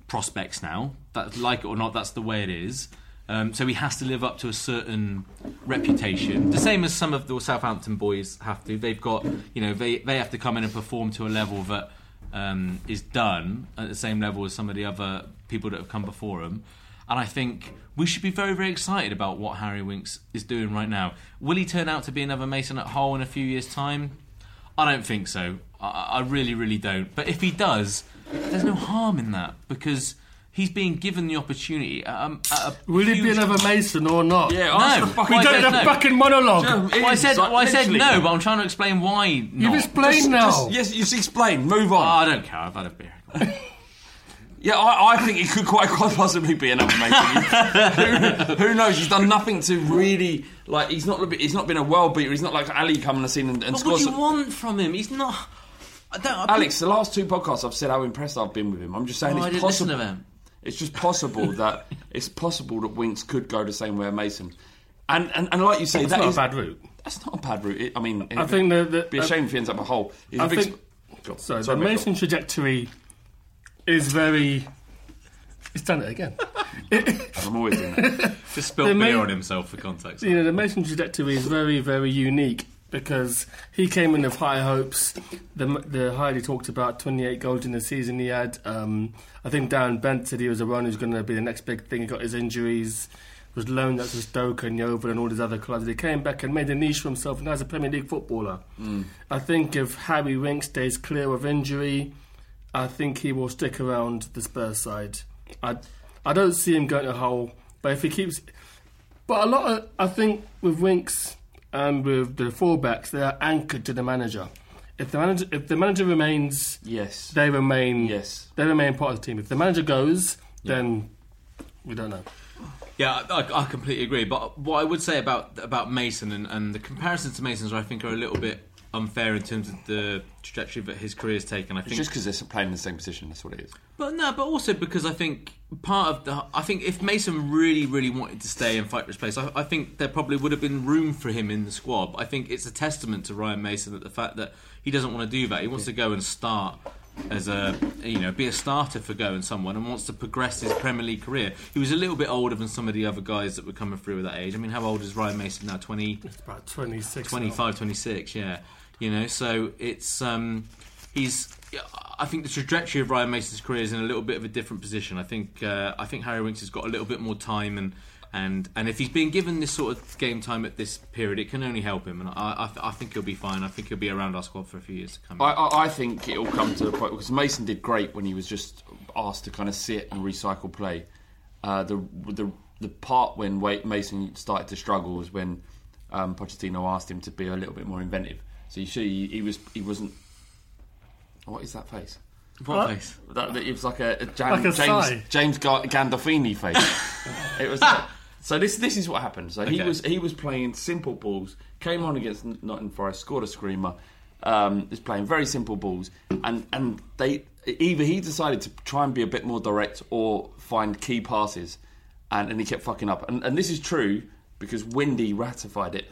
prospects now. That like it or not, that's the way it is. Um, so he has to live up to a certain reputation, the same as some of the Southampton boys have to. They've got, you know, they they have to come in and perform to a level that um, is done at the same level as some of the other people that have come before him. And I think we should be very, very excited about what Harry Winks is doing right now. Will he turn out to be another Mason at Hull in a few years' time? I don't think so. I, I really, really don't. But if he does, there's no harm in that because he's being given the opportunity. Um, at a Will he be another Mason or not? Yeah, No, ask the fucking Why We I don't said have no. fucking monologue. Yeah, Well, I said, like, well, I said no, but I'm trying to explain why. You've explained Just- now. just- yes, just explained. Move Oh, on. I don't care. I've had a beer. Yeah, I, I think it could quite quite possibly be another Mason. who, who knows? He's done nothing to really like. He's not. He's not been a world beater. He's not like Ali coming on the scene and, and But what do you want from him? He's not. I don't. I Alex, the last two podcasts, I've said how impressed I've been with him. I'm just saying Oh, I it's didn't possible. listen to them. It's just possible that it's possible that Winks could go the same way as Mason. And, and and like you say, That's that not a bad route. That's not a bad route. It- I mean, I think the- the- it'd be a uh, shame if he ends up a hole. He's a I big think. sp- Sorry, Sorry, the mate, go Mason trajectory is very. He's done it again. I'm always doing that. Just spilled beer main- on himself for context. You know, the Mason trajectory is very, very unique because he came in with high hopes. The, the highly talked about 28 goals in the season he had. Um, I think Darren Bent said he was the one who's going to be the next big thing. He got his injuries, was loaned out to Stoke and Yeovil and all these other clubs. He came back and made a niche for himself now as a Premier League footballer. I think if Harry Winks stays clear of injury, I think he will stick around the Spurs side. I, I don't see him going to Hull, but if he keeps but a lot of, I think, with Winks and with the fullbacks, they are anchored to the manager. If the manager, if the manager remains, yes, they remain. Yes, they remain part of the team. If the manager goes, then we don't know. Yeah, I, I completely agree. But what I would say about about Mason and, and the comparisons to Mason's, I think, are a little bit unfair in terms of the trajectory that his career's taken. I It's think just because they're playing in the same position. That's what it is. But no, but also because I think part of the. I think if Mason really, really wanted to stay and fight for his place, I, I think there probably would have been room for him in the squad. But I think it's a testament to Ryan Mason that the fact that he doesn't want to do that. He wants to go and start as a you know be a starter for Go and someone and wants to progress his Premier League career. He was a little bit older than some of the other guys that were coming through at that age. I mean, how old is Ryan Mason now? Twenty. It's about 26. 25, 26, yeah. You know, so it's um, he's. I think the trajectory of Ryan Mason's career is in a little bit of a different position. I think uh, I think Harry Winks has got a little bit more time and. And and if he's being given this sort of game time at this period, it can only help him. And I, I, I think he'll be fine. I think he'll be around our squad for a few years to come. I, I, I think it'll come to a point because Mason did great when he was just asked to kind of sit and recycle play. Uh, the the the part when Mason started to struggle was when um, Pochettino asked him to be a little bit more inventive. So you see, he was he wasn't. What is that face? What What? face? That, that- it was like a, a Jan, Like a James sigh. James Ga- Gandolfini face. it was. Like, so this this is what happened. So he was he was playing simple balls. Came on against Nottingham Forest, scored a screamer. Um, is playing very simple balls, and and they either he decided to try and be a bit more direct or find key passes, and, and he kept fucking up. And, and this is true because Windy ratified it.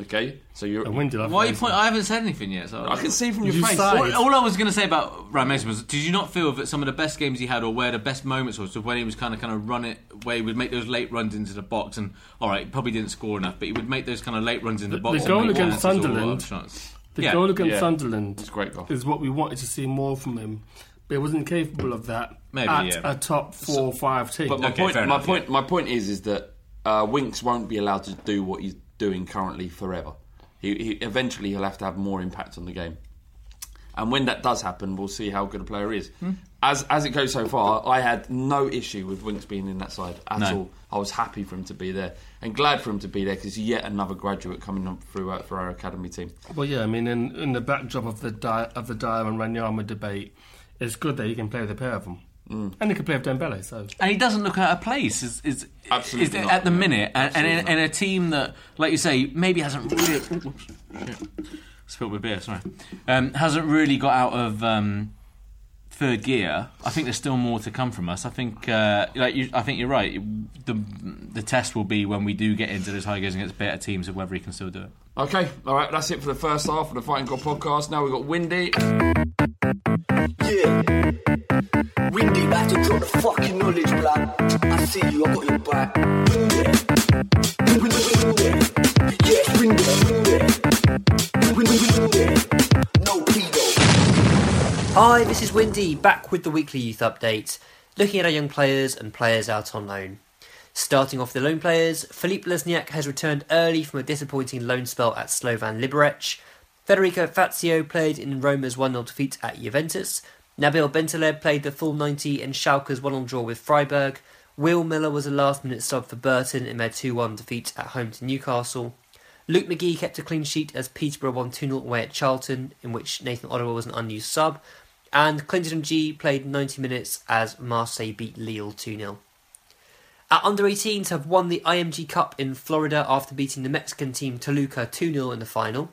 Okay, so you're And Windy loved Why are you point? I haven't said anything yet. So I can see from your You face. sighed. All, all I was going to say about Ryan Mason was, did you not feel that some of the best games he had, or where the best moments was, was when he was kind of kind of run it, where he would make those late runs into the box, and all right, probably didn't score enough, but he would make those kind of late runs in the, The- box. the goal and make against chances or Sunderland- shots. The Yeah. goal against Yeah. Sunderland It's a great goal. is what we wanted to see more from him, but he wasn't capable of that Maybe, at yeah. a top four or five team. But my Okay, point, fair my enough, point, yeah. my point is, is that uh, Winks won't be allowed to do what he's doing currently forever. He, he eventually he'll have to have more impact on the game, and when that does happen, we'll see how good a player he is. Hmm. As as it goes so far, I had no issue with Winks being in that side at No. all. I was happy for him to be there and glad for him to be there because he's yet another graduate coming up through uh, for our academy team. Well, yeah, I mean, in, in the backdrop of the Di- of the Dier and Wanyama debate, it's good that you can play with a pair of them, Mm. and he can play with Dembele. So and he doesn't look out of place. Is is, Absolutely is not. at the minute, and, and, in, Absolutely in a team that, like you say, maybe hasn't really Oops, shit. spilled my beer. Sorry, um, hasn't really got out of um, third gear. I think there's still more to come from us. I think, uh, like you, I think you're right. The the test will be when we do get into those high gears against better teams of whether he can still do it. Okay, all right, that's it for the first half of the Fighting Cock podcast. Now we've got Windy. Yeah. Windy, back to drop the fucking knowledge, blood. I see you, I got your back. Windy. This is Windy, back with the weekly youth update, looking at our young players and players out on loan. Starting off the loan players, Filip Lesniak has returned early from a disappointing loan spell at Slovan Liberec. Federico Fazio played in Roma's 1 0 defeat at Juventus. Nabil Bentaleb played the full 90 in Schalke's 1 1 draw with Freiburg. Will Miller was a last minute sub for Burton in their 2 1 defeat at home to Newcastle. Luke McGee kept a clean sheet as Peterborough won 2 0 away at Charlton, in which Nathan Oduwa was an unused sub. And Clinton N'Jie played 90 minutes as Marseille beat Lille 2 0. Our under 18s have won the IMG Cup in Florida after beating the Mexican team Toluca 2 0 in the final.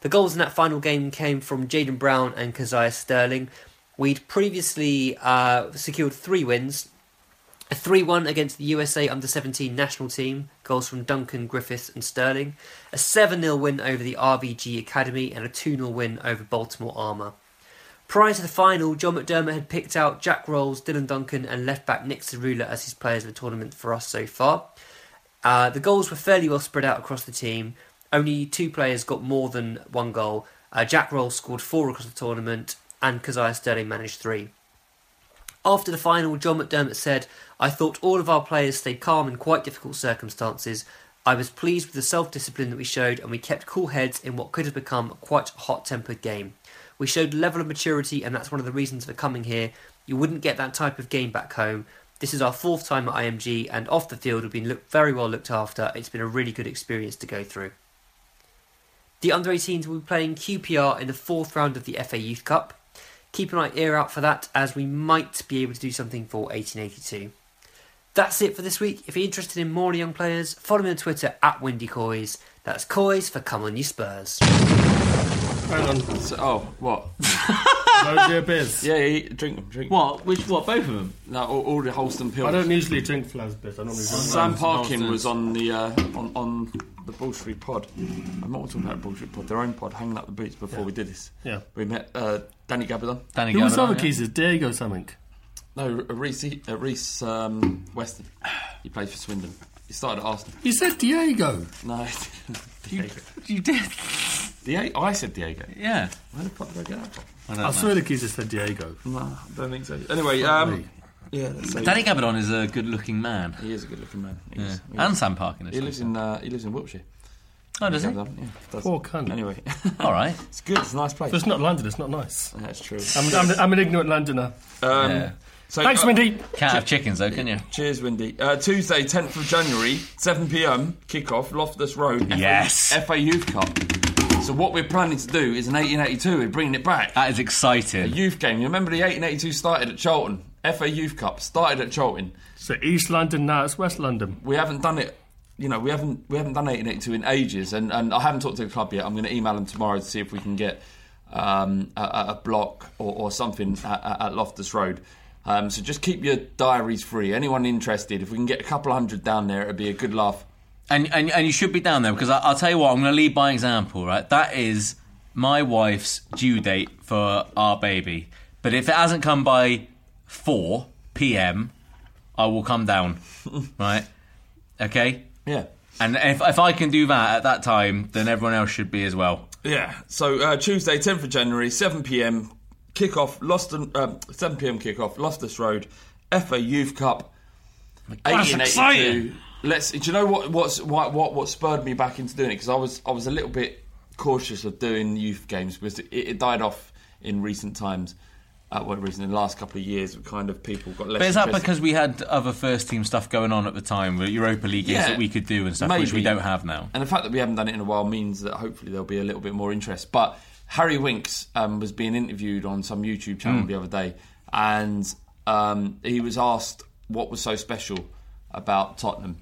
The goals in that final game came from Jaden Brown and Kazaiah Sterling. We'd previously uh, secured three wins a 3 1 against the USA under 17 national team, goals from Duncan, Griffiths, and Sterling. A 7 0 win over the RVG Academy, and a 2 0 win over Baltimore Armour. Prior to the final, John McDermott had picked out Jack Roles, Dylan Duncan, and left back Nick Tsaroulla as his players of the tournament for us so far. Uh, the goals were fairly well spread out across the team. Only two players got more than one goal. Uh, Jack Roles scored four across the tournament, and Kazaiah Sterling managed three. After the final, John McDermott said, I thought all of our players stayed calm in quite difficult circumstances. I was pleased with the self discipline that we showed, and we kept cool heads in what could have become a quite hot tempered game. We showed level of maturity, and that's one of the reasons for coming here. You wouldn't get that type of game back home. This is our fourth time at IMG, and off the field, we've been look, very well looked after. It's been a really good experience to go through. The under 18s will be playing QPR in the fourth round of the FA Youth Cup. Keep an eye ear out for that, as we might be able to do something for 1882. That's it for this week. If you're interested in more young players, follow me on Twitter at Windy Coys. That's Coys for Come On You Spurs. Hang on. So, oh, what? Those are beers. Yeah, yeah, drink them. Drink. them. What? Which? What? Both of them? No, all, all the Holsten Pils. I don't usually drink Flas beers. I normally drink Sam Flas. Parkin was on the uh, on, on the Bull Street pod. I'm not talking about Bull Street pod, their own pod, hanging up the boots before we did this. Yeah. We met uh, Danny Gabbidon. Danny Who was the other yeah. keys? Is Diego something? No, Rhys, uh, Rhys um, Weston. He played for Swindon. He started at Arsenal. You said Diego. No, Diego. You did. Diego. I said Diego. Yeah. Where the fuck did I get that from? I I, don't know. swear the keys said Diego. No, I don't think so. Anyway, um, yeah, let's say Danny Gabbidon is a good-looking man. he is a good-looking man. He Yeah. is. He And is. Sam Parkin. He lives in uh, he lives in Wiltshire. Oh, does he? Yeah, does. Poor cunt. Anyway, All right. it's good. It's a nice place. If it's not London, it's not nice. That's true. I'm, I'm, I'm an ignorant Londoner. Um, Yeah. So, Thanks, uh, Windy. Can't have chickens though, can you? Cheers, Windy. Uh, Tuesday, 10th of January, 7 pm, kick-off, Loftus Road. Yes. FA, FA Youth Cup. So what we're planning to do is an 1882. We're bringing it back. That is exciting. A exciting. youth game. You remember the 1882 started at Charlton? FA Youth Cup started at Charlton. So East London, now it's West London. We haven't done it. You know, we haven't we haven't done 1882 in ages, and, and I haven't talked to the club yet. I'm going to email them tomorrow to see if we can get um, a, a- a block or, or something at, at- at Loftus Road. Um, so just keep your diaries free. Anyone interested, if we can get a couple hundred down there, it'd be a good laugh. And, and and you should be down there because I, I'll tell you what, I'm going to lead by example, right? That is my wife's due date for our baby. But if it hasn't come by 4 p.m., I will come down, right? Okay? Yeah. And if, if I can do that at that time, then everyone else should be as well. Yeah. So uh, Tuesday, 10th of January, 7 p.m. Kick-off, Loston, um, 7 p.m. kick-off, Loftus Road, FA Youth Cup, that's exciting. Let's. Do you know what? What's what? What? What spurred me back into doing it? Because I was I was a little bit cautious of doing youth games because it, it died off in recent times. Uh, what reason? in the last couple of years, kind of people got less. But is that because we had other first team stuff going on at the time, with Europa League games Yeah, that we could do and stuff, which we don't have now? And the fact that we haven't done it in a while means that hopefully there'll be a little bit more interest. But Harry Winks um, was being interviewed on some YouTube channel Mm. the other day, and um, he was asked what was so special about Tottenham,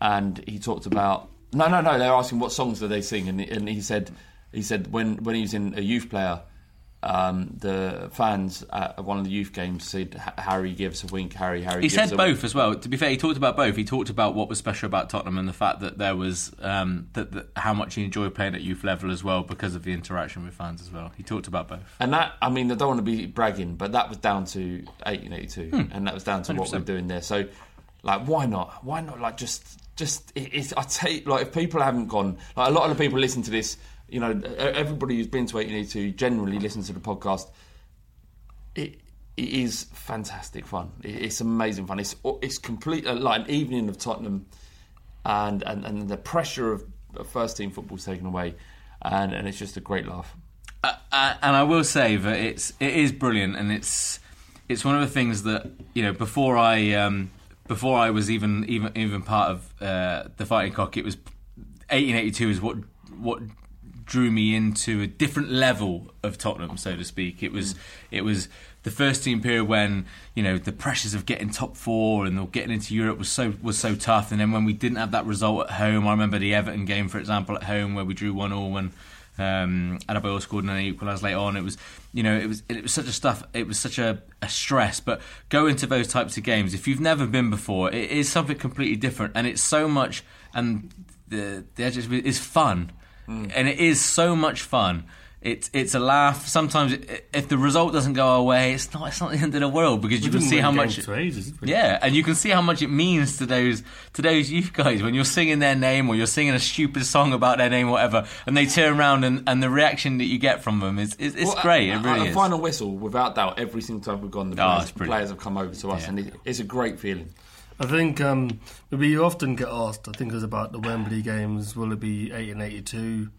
and he talked about no, no, no. They were asking what songs do they sing, and, and he said he said when when he was in a youth player. Um, the fans at one of the youth games said, "Ha- "Harry gives a wink, Harry, Harry." He said both wink." as well. To be fair, he talked about both. He talked about what was special about Tottenham and the fact that there was um, that, that how much he enjoyed playing at youth level as well because of the interaction with fans as well. He talked about both. And that, I mean, I don't want to be bragging, but that was down to 1882, Hmm. and that was down to what we're doing there. So, like, why not? Why not? Like, just, just, it, it's, I take, like, if people haven't gone, like, a lot of the people listen to this, you know, everybody who's been to 1882 generally listens to the podcast. It, it is fantastic fun. It, it's amazing fun. It's, it's complete, uh, like, an evening of Tottenham, and, and, and the pressure of, first team football's taken away, and, and it's just a great laugh. uh, and I will say that it's it is brilliant, and it's it's one of the things that you know before I um, before I was even even even part of uh, the fighting cock, it was 1882 is what what drew me into a different level of Tottenham, so to speak. It was it was the first team period when you know the pressures of getting top four and getting into Europe was so was so tough, and then when we didn't have that result at home, I remember the Everton game, for example, at home where we drew one all when um, Adebayor scored and then equalised later on. It was, you know, it was it was such a stuff. It was such a, a stress. But go into those types of games if you've never been before. It is something completely different, and it's so much. And the the adjective is fun, Mm. and it is so much fun. It's it's a laugh. Sometimes i- if the result doesn't go our way, it's not it's not the end of the world because We you can see how much. for ages. Yeah, and you can see how much it means to those to those youth guys when you're singing their name or you're singing a stupid song about their name, or whatever, and they turn around and, and the reaction that you get from them is, is it's Well, great. a- It really a, is. final whistle, without doubt, every single time we've gone, the ah, Oh, players, it's players have come over to us, and it, it's a great feeling. I think um, we often get asked. I think it was about the Wembley games. Will it be eight and eighty-two?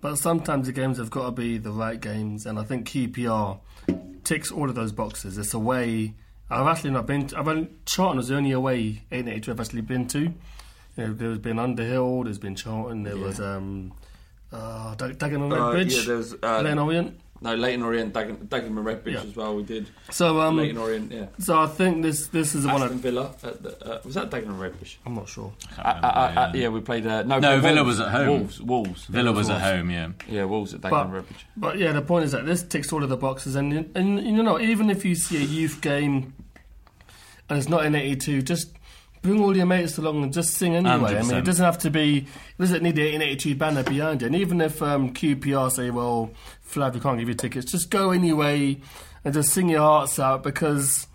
But sometimes the games have got to be the right games, and I think QPR ticks all of those boxes. It's a way. I've actually not been. I've only, Charlton was the only away eight and eighty-two I've actually been to. You know, there's been Underhill. There's been Charlton. There was um, uh, Dag- Dagenham Uh, Redbridge. yeah, there's uh, Leyton Orient. No, Leyton Orient, Dagenham, Dagenham and Redbridge Yeah. as well. We did. So um, Leyton Orient, yeah. So I think this this is the one. Aston I, Villa. At the, uh, was that Dagenham and Redbridge? I'm not sure. Uh, uh, uh, yeah, we played. Uh, no, No, Wolves, Villa was at home. Wolves. Wolves. Villa was at Wolves. home. Yeah. Yeah, Wolves at Dagenham But, and Redbridge. but yeah, the point is that this ticks all of the boxes, and and you know, even if you see a youth game and it's not in '82, just bring all your mates along and just sing anyway. I mean, it doesn't have to be. It doesn't need the 1882 banner behind it. And even if um, QPR say, "Well, Flav, you can't give you tickets," just go anyway and just sing your hearts out because.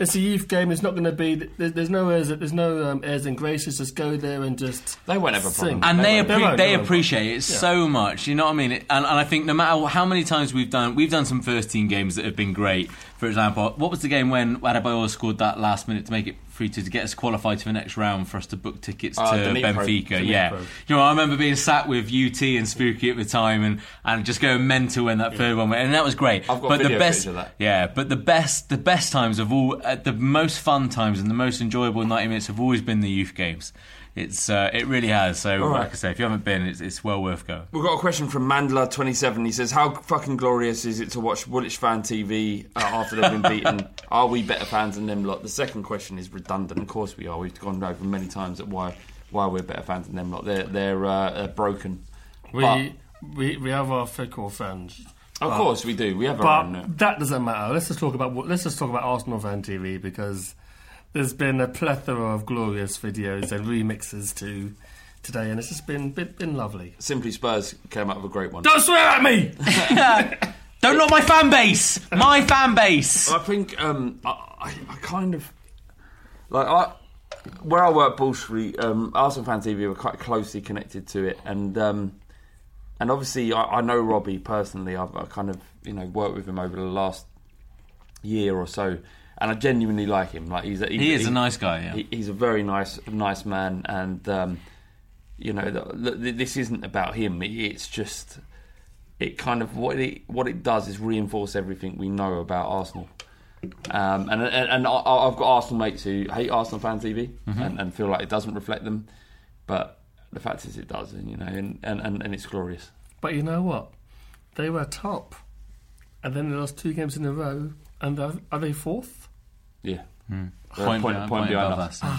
It's a youth game. It's not going to be. There's, there's no airs. There's no um, airs and graces. Just go there and just. They won't have a sing. and they, won't. appre- won't, they appreciate it Yeah. so much. You know what I mean? It, and, and I think no matter how many times we've done, we've done some first team games that have been great. For example, what was the game when Adebayor scored that last minute to make it free to, to get us qualified to the next round for us to book tickets Ah, to. Benfica? Dnipro. Yeah, you know, I remember being sat with UT and Spooky at the time and, and just going mental when that third one went, and that was great. I've got but video the best, of that. yeah, but the best, the best times of all, uh, the most fun times and the most enjoyable ninety minutes have always been the youth games. It's uh, it really has. So, All right. like I say, if you haven't been, it's, it's well worth going. We've got a question from Mandler27. He says, How fucking glorious is it to watch Woolwich fan TV uh, after they've been beaten? Are we better fans than them lot? The second question is redundant. Of course we are. We've gone over many times at why why we're better fans than them lot. They're, they're uh, uh, broken. We, But- we we have our fickle fans. Of But- course we do. We have but our own. uh, that doesn't matter. Let's just talk about let's just talk about Arsenal fan TV because there's been a plethora of glorious videos and remixes to today, and it's just been been, been lovely. Simply Spurs came out with a great one. Don't swear at me. Don't knock my fan base. My fan base. I think um, I, I, I kind of like I where I work, Bull Street. Um, Arsenal fan TV were quite closely connected to it, and um, and obviously I, I know Robbie personally. I've I kind of you know worked with him over the last year or so, and I genuinely like him. Like he's a, he's He is a nice guy, yeah. he- he's a very nice nice man, and um, you know the, the, this isn't about him. It, it's just it kind of what it what it does is reinforce everything we know about Arsenal. Um, and and, and I, I've got Arsenal mates who hate Arsenal fan TV Mhm. and, and feel like it doesn't reflect them, but the fact is it does, and you know, and, and, and, and it's glorious. But you know what? They were top, and then they lost two games in a row, and are, are they fourth? Yeah, Hmm. They're Point point, behind- point point behind above us. us.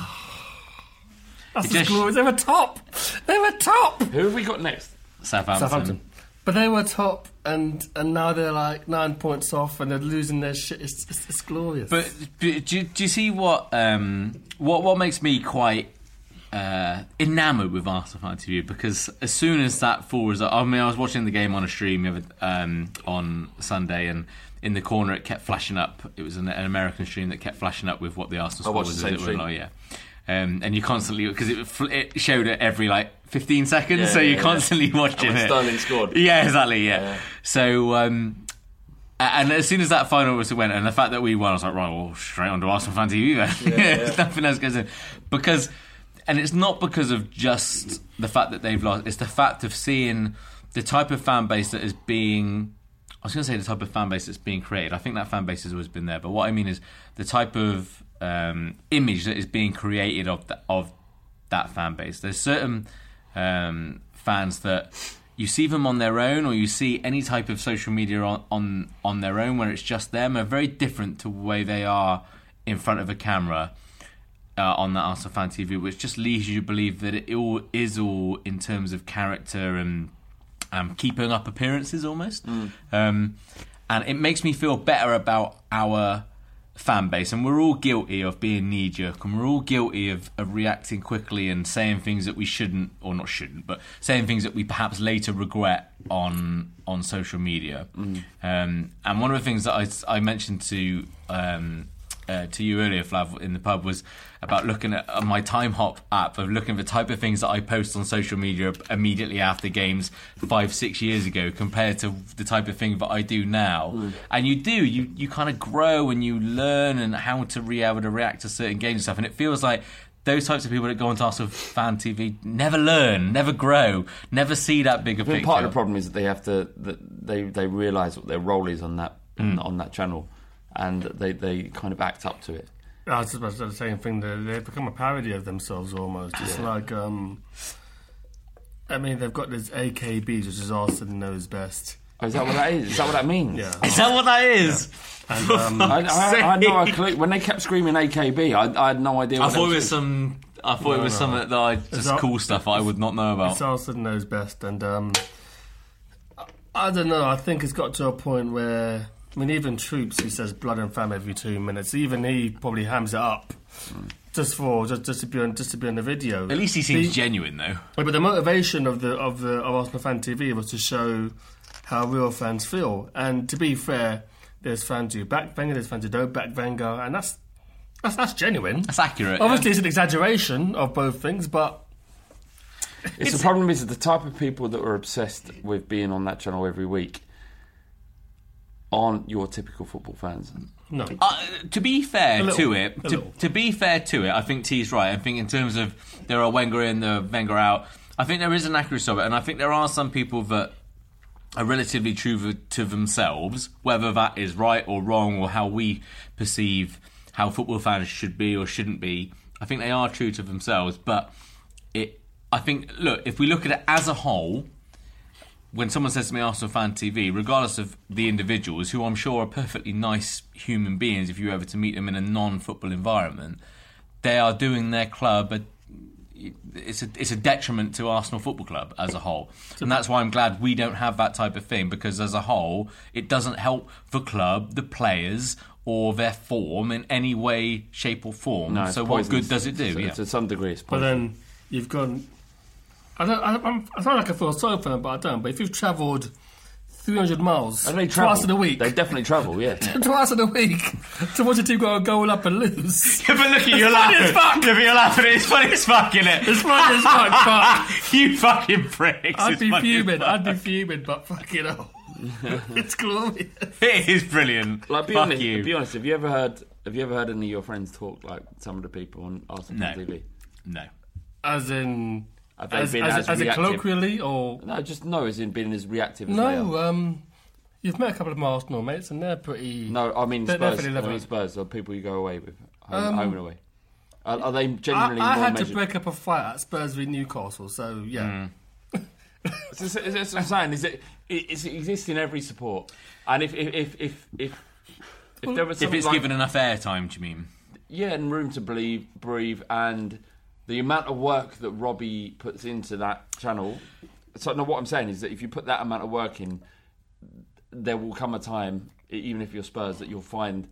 That's It just just- glorious. They were top. They were top. Who have we got next? Southampton. Southampton. But they were top, and and now they're like nine points off, and they're losing their shit. It's, it's, it's glorious. But do, you- do you see what um, what what makes me quite uh, enamoured with Arsenal fan TV? Because as soon as that full result, I mean, I was watching the game on a stream um, on Sunday, and in the corner it kept flashing up. It was an, an American stream that kept flashing up with what the Arsenal I score was. the as same it stream. along, yeah. Um, and you constantly because it, fl- it showed it every like 15 seconds, Yeah, so yeah, you're yeah. constantly watching And when it. Sterling scored. Yeah, exactly. Yeah. Yeah. So, um, and as soon as that final was went, and the fact that we won, I was like, right, well, straight on to Arsenal fan TV then. Yeah, yeah. There's nothing else goes in because, and it's not because of just the fact that they've lost. It's the fact of seeing the type of fan base that is being was going to say the type of fan base that's being created. I think that fan base has always been there, but what I mean is the type of um, image that is being created of the, of that fan base. There's certain um, fans that you see them on their own, or you see any type of social media on on, on their own where it's just them. Are very different to the way they are in front of a camera. Uh, on that Arsenal fan TV, which just leads you to believe that it all is all in terms of character and um, keeping up appearances almost. Um, and it makes me feel better about our fan base. And we're all guilty of being knee jerk and we're all guilty of, of reacting quickly and saying things that we shouldn't, or not shouldn't, but saying things that we perhaps later regret on on social media. Um, and one of the things that I, I mentioned to. Um, uh, to you earlier, Flav, in the pub was about looking at uh, my Timehop app of looking at the type of things that I post on social media immediately after games five, six years ago compared to the type of thing that I do now. And you do, you, you kind of grow and you learn and how to be able to react to certain games and stuff. And it feels like those types of people that go onto Arsenal fan TV never learn, never grow, never see that bigger I think picture. part of the problem is that they have to that they they realise what their role is on that Mm. on that channel, and they they kind of act up to it. I was about to say the same thing. They they become a parody of themselves almost. It's Yeah. like, um, I mean, they've got this AKBs, which is Arsenal knows best. Oh, is that what that is? Is that what that means? Yeah. Is that what that is? And, um, I, I, I had no clue. When they kept screaming AKB, I, I had no idea. I thought it that was some. I thought it was no. something that I It's just Ar- cool stuff I would not know about. It's Arsenal knows best, and um, I, I don't know. I think it's got to a point where I mean, even Troopz, who says blood and fam every two minutes, even he probably hams it up just for just, just to be on just to be on the video. At least he seems The- genuine, though. But the motivation of the of the of Arsenal fan TV was to show how real fans feel. And to be fair, there's fans who back Wenger, there's fans who don't back Wenger, and that's that's, that's genuine. That's accurate. Obviously, it's an exaggeration of both things, but It's, the problem is that the type of people that are obsessed with being on that channel every week aren't your typical football fans. no. Uh, to be fair little, to it, to, to be fair to it, I think T's right. I think in terms of there are Wenger in, there are Wenger out. I think there is an accuracy of it, and I think there are some people that are relatively true to- to themselves, whether that is right or wrong, or how we perceive how football fans should be or shouldn't be. I think they are true to themselves, but it. I think look if we look at it as a whole, when someone says to me oh, Arsenal fan TV, regardless of the individuals, who I'm sure are perfectly nice human beings, if you ever to meet them in a non-football environment, they are doing their club a it's a it's a detriment to Arsenal Football Club as a whole, and that's why I'm glad we don't have that type of thing because as a whole, it doesn't help the club, the players, or their form in any way, shape, or form. No, it's so what good does it do? To- yeah. To some degree, it's But then you've gone. I don't. I, I'm, I sound like I feel sorry for them, but I don't. But if you've travelled 300 miles And they twice in a week, They definitely travel. Yeah. twice in a week, to watch a team go a goal up and lose. Yeah, but look at you It's funny as laughing. fuck. Yeah, but you're laughing. It's funny as fuck, isn't it? It's funny as fuck, but you fucking pricks. I'd It's be funny as fuming. fuck. I'd be fuming, but fucking hell, it's glorious. It is brilliant. Like, be Fuck honest. you. Be honest. Have you ever heard? Have you ever heard any of your friends talk like some of the people on Arsenal No. TV? No. As in, Have they as, been as, as as in reactive? colloquially, or No, just no. As in being as reactive as they are. no? Um, you've met a couple of my Arsenal mates, and they're pretty. No, I mean They're Spurs. I definitely mean level. Spurs or people you go away with, home, Um, home and away. Are, are they I, genuinely I more had measured? to break up a fight at Spurs v Newcastle, so yeah. It's, it's, it's, it's what I'm saying is it, it, it's- it exists in every support, and if if if if if, if there was If something it's like, given enough airtime, do you mean? yeah, and room to breathe, breathe, and the amount of work that Robbie puts into that channel. So, no, what I'm saying is that if you put that amount of work in, there will come a time, even if you're Spurs, that you'll find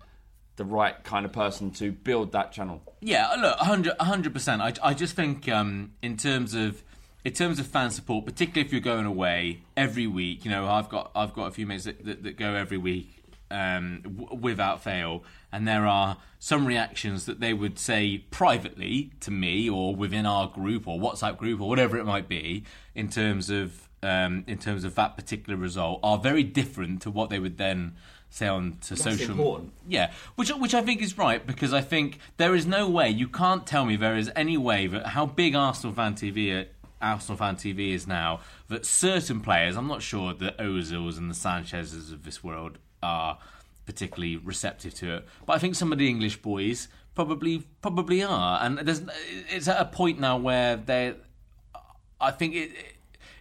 the right kind of person to build that channel. Yeah, look, 100 percent. I, I just think um, in terms of in terms of fan support, particularly if you're going away every week. You know, I've got I've got a few mates that, that, that go every week um, w- without fail, and there are some reactions that they would say privately to me or within our group or WhatsApp group or whatever it might be in terms of um, in terms of that particular result are very different to what they would then say on to That's social important. yeah, which which I think is right because I think there is no way you can't tell me there is any way that how big Arsenal fan TV Arsenal fan TV is now that certain players, I'm not sure the Ozils and the Sanchez's of this world are particularly receptive to it, but I think some of the English boys probably probably are, and there's it's at a point now where they, I think it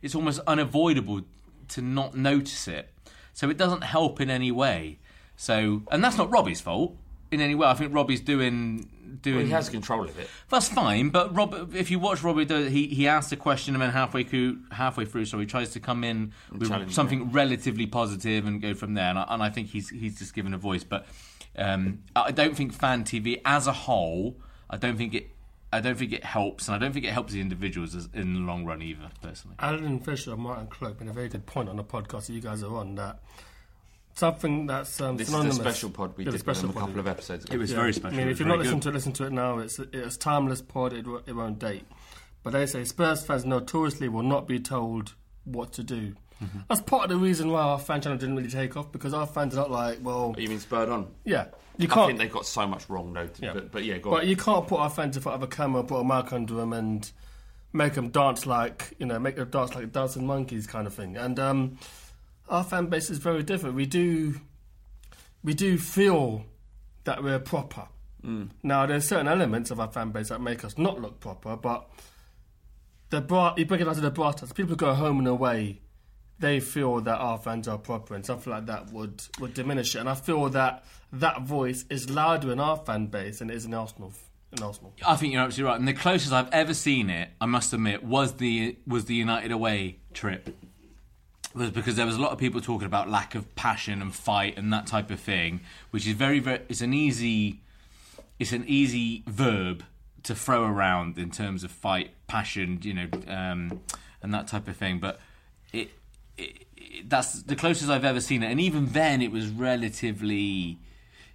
it's almost unavoidable to not notice it, so it doesn't help in any way. So, and that's not Robbie's fault in any way. I think Robbie's doing doing. Well, he has control of it. That's fine, but Rob, if you watch Robbie, do, he he asks a question and then halfway through, halfway through, so he tries to come in with challenge, something relatively positive and go from there. And I, and I think he's he's just given a voice, but um, I don't think fan TV as a whole. I don't think it. I don't think it helps, and I don't think it helps the individuals as, in the long run either. Personally, Alan Fisher and Martin Cloake made a very good point on the podcast that you guys are on that something that's um, This is the synonymous. special pod we Yeah, did special them a pod. couple of episodes ago. It was very special. I mean, if you're not very listening good. to it, listen to it now. It's it's timeless pod. It, it won't date. But they say Spurs fans notoriously will not be told what to do. Mm-hmm. That's part of the reason why our fan channel didn't really take off because our fans are not like, well, You mean spurred on? yeah, you I can't. I think they've got so much wrong though. to- But, but yeah, go But on. you can't put our fans in front of a camera, put a mic under them, and make them dance like you know, make them dance like dancing monkeys, kind of thing. And um, our fan base is very different. We do, we do feel that we're proper. Mm. Now, there's certain elements of our fan base that make us not look proper, but the bra- you break it down to the brass tacks. People who go home and away, they feel that our fans are proper, and something like that would would diminish it. And I feel that that voice is louder in our fan base than it is in Arsenal. In Arsenal, I think you're absolutely right. And the closest I've ever seen it, I must admit, was the was the United away trip. Was because there was a lot of people talking about lack of passion and fight and that type of thing, which is very very. It's an easy, it's an easy verb to throw around in terms of fight, passion, you know, um, and that type of thing. But it, it, it that's the closest I've ever seen it, and even then, it was relatively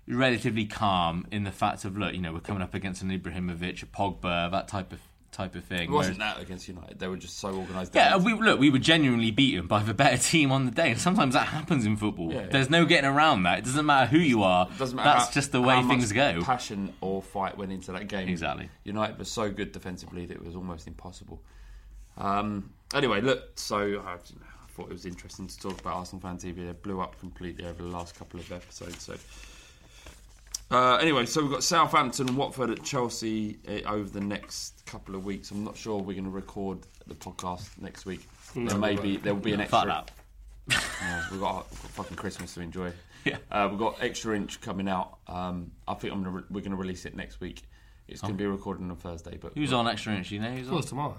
relatively calm in the fact of look, you know, we're coming up against an Ibrahimovic, a Pogba, that type of type of thing. It wasn't Whereas- that against United. They were just so organised. yeah, we look, we were genuinely beaten by the better team on the day, and sometimes that happens in football. Yeah. There's no getting around that. It doesn't matter who you are. doesn't matter That's how- just the way things go. Passion or fight went into that game. Exactly. United was so good defensively that it was almost impossible. Um, anyway, look. So I, I thought it was interesting to talk about Arsenal fan TV. They blew up completely over the last couple of episodes. So. Uh, anyway, so we've got Southampton Watford at Chelsea uh, over the next couple of weeks. I'm not sure we're going to record the podcast next week. No, there may be won't. there will be an Fuck extra. Yeah, we've got, we've got fucking Christmas to enjoy. Yeah. Uh, we've got extra inch coming out. Um, I think I'm gonna re- we're going to release it next week. It's going to be recorded on Thursday, but Who's on extra inch? You know who's Of course, on? tomorrow.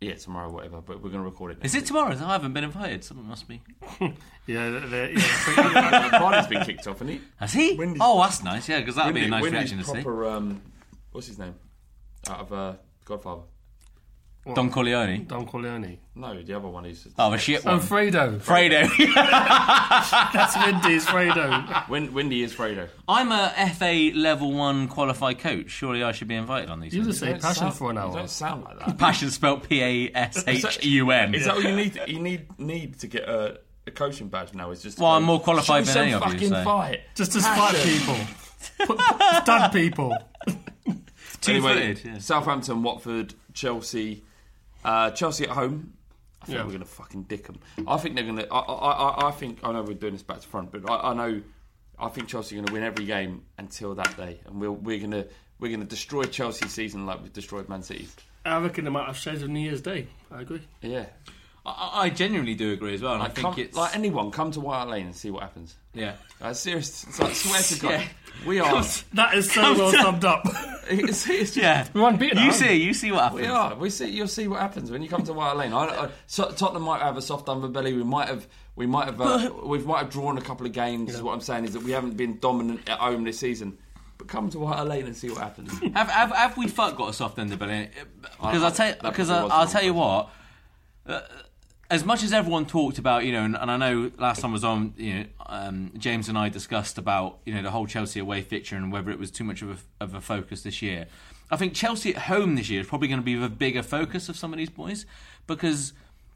Yeah, tomorrow, whatever. But we're going to record it. Next Is it tomorrow? I haven't been invited. Someone must be. Yeah, they're- they're- yeah. week. Barney's been kicked off, hasn't he? Has he? Wendy's- oh, that's nice. Yeah, because that'd be a nice Wendy's reaction to see. proper, Um, what's his name? Out of uh, Godfather. Don Corleone. Don Corleone. No, the other one is. Oh, the shit one. Oh, Fredo. Fredo. That's Wendy's Fredo. Win- Wendy is Fredo. I'm a FA level one qualified coach. Surely I should be invited on these. You things. just say don't passion sound- for an You hour. don't sound like that. Passion spelled P A S H U M. Is that what you need? You need need to get a, a coaching badge now. Is just. Well, I'm more qualified than me any of you, fucking so." fight. Just to spite Passion. people. Put, put, stud people. Two-footed, Anyway, yeah. Southampton, Watford, Chelsea. Uh, Chelsea at home. I think Yeah. we're going to fucking dick them. I think they're going to. I, I, I, I think I know we're doing this back to front, but I, I know. I think Chelsea are going to win every game until that day, and we'll, we're going to we're going to destroy Chelsea's season like we've destroyed Man City's. I reckon they might have shades of New Year's Day. I agree. Yeah, I, I genuinely do agree as well. And I think come, it's like anyone, come to White Lane and see what happens. yeah. Uh, serious, it's like, swear to God, Yeah. We are. That is so well to- summed up. it's, it's just, Yeah. We won beaten. You aren't see, you see what happens. We are. We see. You'll see what happens when you come to White Lane. I, I, so, Tottenham might have a soft underbelly. We might have. We might have. Uh, we might have drawn a couple of games. Is what I'm saying is that we haven't been dominant at home this season. But come to White Lane and see what happens. Have, have, have we fuck got a soft underbelly? Because I- I'll tell because I'll tell you what. Uh, as much as everyone talked about, you know, and, and I know last time I was on, you know, um, James and I discussed about, you know, the whole Chelsea away fixture and whether it was too much of a, of a focus this year. I think Chelsea at home this year is probably going to be the bigger focus of some of these boys because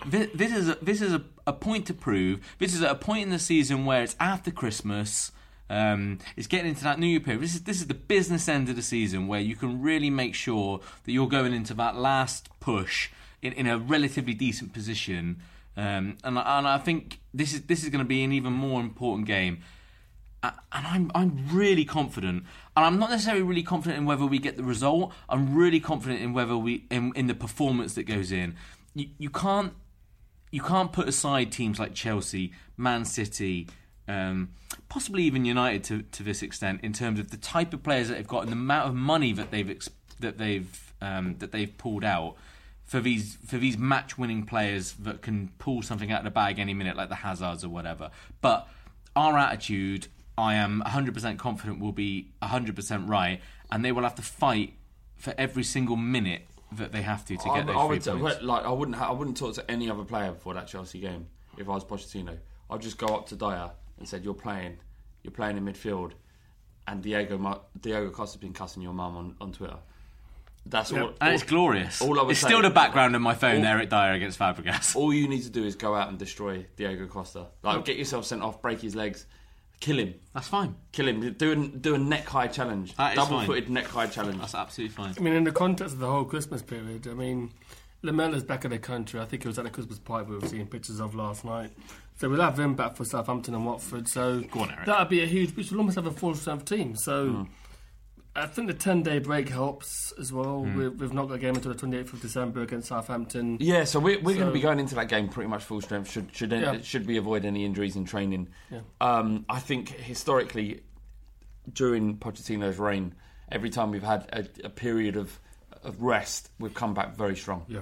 this, this is a, this is a, a point to prove. This is a point in the season where it's after Christmas. Um, it's getting into that New Year period. This is this is the business end of the season where you can really make sure that you're going into that last push in, in a relatively decent position. Um, and, I- and I think this is this is going to be an even more important game. And I'm I'm really confident, and I'm not necessarily really confident in whether we get the result. I'm really confident in whether we in, in the performance that goes in. You, you can't you can't put aside teams like Chelsea, Man City, um, possibly even United to, to this extent in terms of the type of players that they've got and the amount of money that they've that they've um, that they've pulled out for these for these match winning players that can pull something out of the bag any minute like the Hazards or whatever. But our attitude, I am 100% confident will be 100% right, and they will have to fight for every single minute that they have to to I, get those I three would points. like I wouldn't ha- I wouldn't talk to any other player before that Chelsea game if I was Pochettino. I'd just go up to Dier and said, "You're playing, you're playing in midfield," and Diego Diego Costa's been cussing your mum on, on Twitter. That's all. and it's glorious. All I would it's say- still the background on my phone all- there, Eric Dier against Fabregas. All you need to do is go out and destroy Diego Costa. Like get yourself sent off, break his legs, kill him. That's fine. Kill him. Do a, do a neck high challenge. That is Double footed neck high challenge. That's absolutely fine. I mean, in the context of the whole Christmas period, I mean, Lamela's back in the country. I think it was at the Christmas party we were seeing pictures of last night. So we'll have him back for Southampton and Watford. So Go on, Eric. that'll be a huge. boost. We should almost have a full strength team. So. Hmm. I think the 10 day break helps as well. Hmm. We, we've not got a game until the 28th of December against Southampton. Yeah, so we're, we're going to be going into that game pretty much full strength. Should should Yeah. should we avoid any injuries in training? Yeah. Um, I think historically, during Pochettino's reign, every time we've had a, a period of of rest, we've come back very strong. Yeah.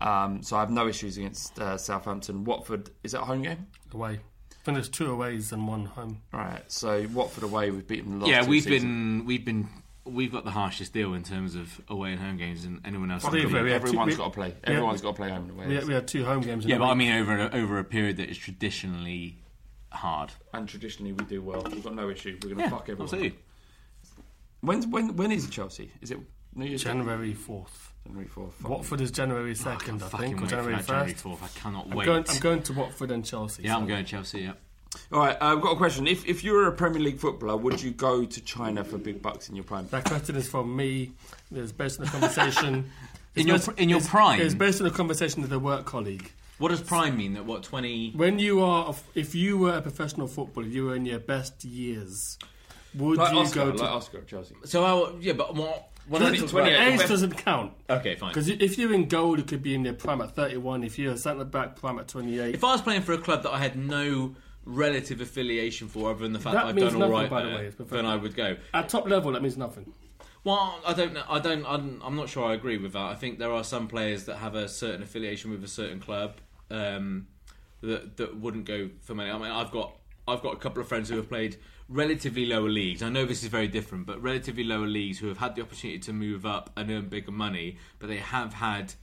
Um, so I have no issues against uh, Southampton. Watford is it a home game? Away. I think there's two aways and one home. Right. So Watford away, we've beaten them the last Yeah, two we've seasons. been we've been we've got the harshest deal in terms of away and home games than anyone else. Fuck in the it, league. we had two- Everyone's we- got to play. we had- Everyone's got to play home and away. We had, we had two home games. in Yeah, a but I mean over a, over a period that is traditionally hard. and traditionally we do well. We've got no issue. We're going to Yeah, fuck everyone. absolutely. When's, when when is it Chelsea? Is it New Year's January 4th. January fourth. Watford is January 2nd, I, fucking think, or January that January 1st. 4th. I cannot I'm wait. Going, I'm going to Watford and Chelsea. Yeah, I'm so- going Chelsea. Yeah. All right, I've got a question. If if you were a Premier League footballer, would you go to China for big bucks in your prime? That question is from me. It's based on a conversation. In your It's pr- in your it's- prime? It's based on a conversation with a work colleague. What does prime mean? That what twenty? When you are, if you were a professional footballer, you were in your best years. Would Like you Oscar, go like to? Oscar at Chelsea. So I, yeah, but what? When I talk 28. Age doesn't count. Okay, fine. Because if you're in goal, you could be in your prime at 31. If you're a centre back, prime at 28. If I was playing for a club that I had no relative affiliation for, other than the fact That that, I've done all nothing, right by the way, then I would go. At top level, that means nothing. Well, I don't know. I don't. I'm, I'm not sure. I agree with that. I think there are some players that have a certain affiliation with a certain club um, that that wouldn't go for money. I mean, I've got I've got a couple of friends who have played relatively lower leagues. I know this is very different, but relatively lower leagues who have had the opportunity to move up and earn bigger money, but they have had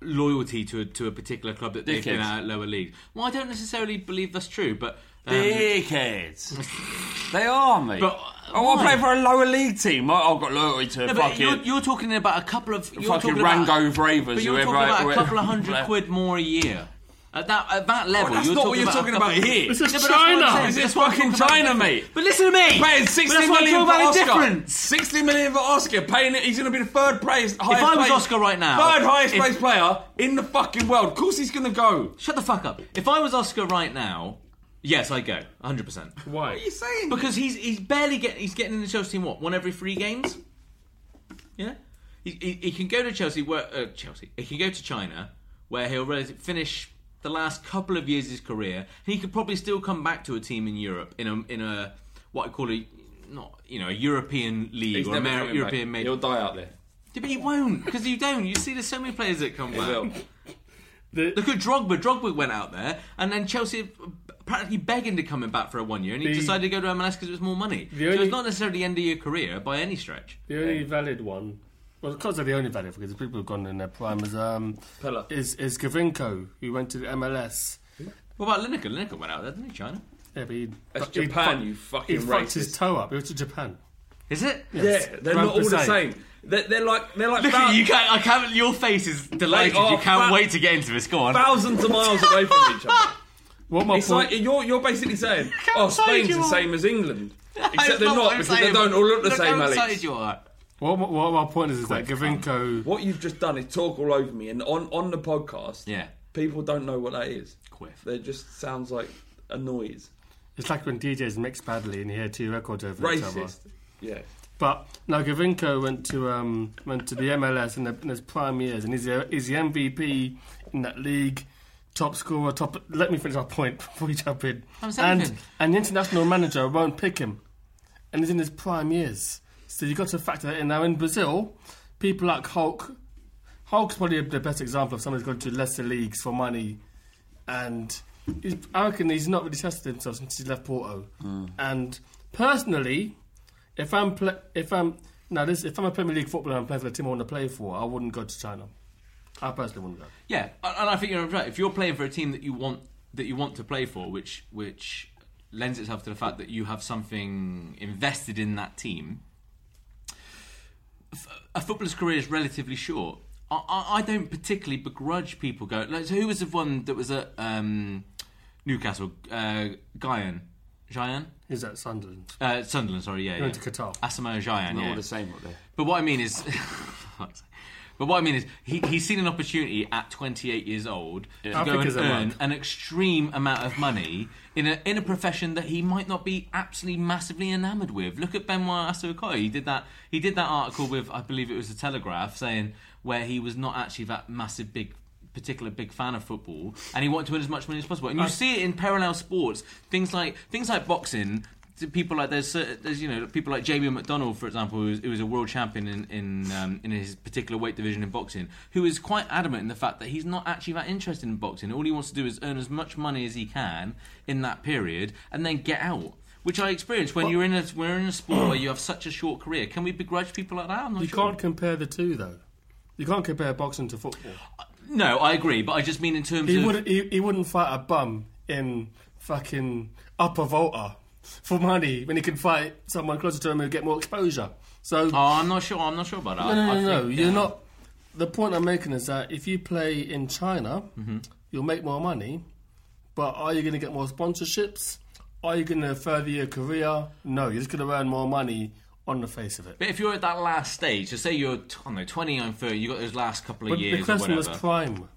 loyalty to a, to a particular club that they've been Dickheads. at at lower leagues. Well, I don't necessarily believe that's true, but um, Dickheads. they are, mate. But, I want to why? play for a lower league team. I- I've got loyalty to No, but fucking you're, you're talking about a couple of you're fucking talking about- Rango Bravers. But you're whoever talking about whoever- a couple of hundred quid more a year. At that at that level, that's you're not what you're about talking couple about of- here. This is Yeah, but that's what I'm China. This is That's what I'm fucking talking about China, mate. But listen to me. Paying But 60 that's million for Oscar. difference. 60 million for Oscar. Paying it, he's going to be the third placed, highest I was placed- Oscar right now, third highest if- placed player in the fucking world. Of course, he's going to go. Shut the fuck up. If I was Oscar right now, yes, I'd go, 100. percent Why? What are you saying? Because he's he's barely getting he's getting in the Chelsea team what one every three games. Yeah, he, he, he can go to Chelsea where uh, Chelsea he can go to China where he'll finish the last couple of years of his career. He could probably still come back to a team in Europe in a in a what I call a not you know a European league He's or a never Amer- coming European back. made. He'll die out there. Yeah, but he won't because you don't. You see, there's so many players that come back. The, Look at Drogba. Drogba went out there, and then Chelsea practically begging to coming back for a one year, and he The- decided to go to MLS because it was more money. The so only- it's not necessarily the end of your career by any stretch. the only valid one, well, of course they're the only valid because the people who've gone in their prime is, um, Pellè. is, is Giovinco, who went to the MLS. What about Lineker? Lineker went out there, didn't he? China. Yeah, but he, That's he Japan, fucked- you fucking He fucked his racist. toe up. He went to Japan. Is it? Yes. Yeah, they're Grand not all the Passaic. same. They're, they're like they're like Look at you! Can't, I can't. Your face is delighted. Like, oh, you can't fa- wait to get into this. Go on. thousands of miles away from each other. What my It's point? like you're you're basically saying, oh, excited Spain's you the are. same as England, except they're not because they don't all look the Look same, Alex. excited you are. What, what, what my point is, is that Giovinco. What you've just done is talk all over me, and on on the podcast, Yeah. people don't know what that is. Quiff. They just sounds like a noise. It's like when DJs mix badly and you hear two records over each other. Racist. Yeah. But now Giovinco went to um, went to the MLS in, the, in his prime years, and he's the, he's the MVP in that league, top scorer, top. Let me finish my point before you jump in. I'm saying and anything. and the international manager won't pick him, and he's in his prime years. So you've got to factor that in. Now in Brazil, people like Hulk, Hulk's probably the best example of someone who's gone to lesser leagues for money, and I reckon he's not really tested himself since he left Porto. Hmm. And personally, if I'm pla if I'm now this if I'm a Premier League footballer and I'm playing for the team I want to play for, I wouldn't go to China. I personally wouldn't go. Yeah, and I think you're right. If you're playing for a team that you want that you want to play for, which which lends itself to the fact that you have something invested in that team, a footballer's career is relatively short. I, I, I don't particularly begrudge people going. Like, so who was the one that was at um, Newcastle? Uh, Guyan, Giant. Is that Sunderland? Uh, Sunderland, sorry, yeah, He yeah. went to Qatar. Asamoah Gyan, Not yeah. all the same up there. But what I mean is, but what I mean is, he, he's seen an opportunity at 28 years old to go and earn an extreme amount of money in a in a profession that he might not be absolutely massively enamoured with. Look at Benoît Assou-Ekotto. He did that. He did that article with, I believe it was the Telegraph, saying where he was not actually that massive big. Particular big fan of football, and he wanted to win as much money as possible. And you see it in parallel sports, things like things like boxing people like there's there's you know people like Jamie McDonnell for example who was, who was a world champion in in, um, in his particular weight division in boxing who is quite adamant in the fact that he's not actually that interested in boxing all he wants to do is earn as much money as he can in that period and then get out which I experienced when you're in a we're in a sport where you have such a short career can we begrudge people like that I'm not You sure can't compare the two though. You can't compare boxing to football. no I agree but I just mean in terms He of wouldn't. He, he wouldn't fight a bum in fucking upper Volta for money when he can fight someone closer to him and get more exposure. So oh I'm not sure I'm not sure about that no, no, I- no, I no. think, You're yeah. not. The point I'm making is that if you play in China, Mm-hmm. you'll make more money. But are you going to get more sponsorships? Are you going to further your career? No, you're just going to earn more money on the face of it. But if you're at that last stage, so say you're, I don't know, 29, 30, you got those last couple of But years the question or was whatever. prime.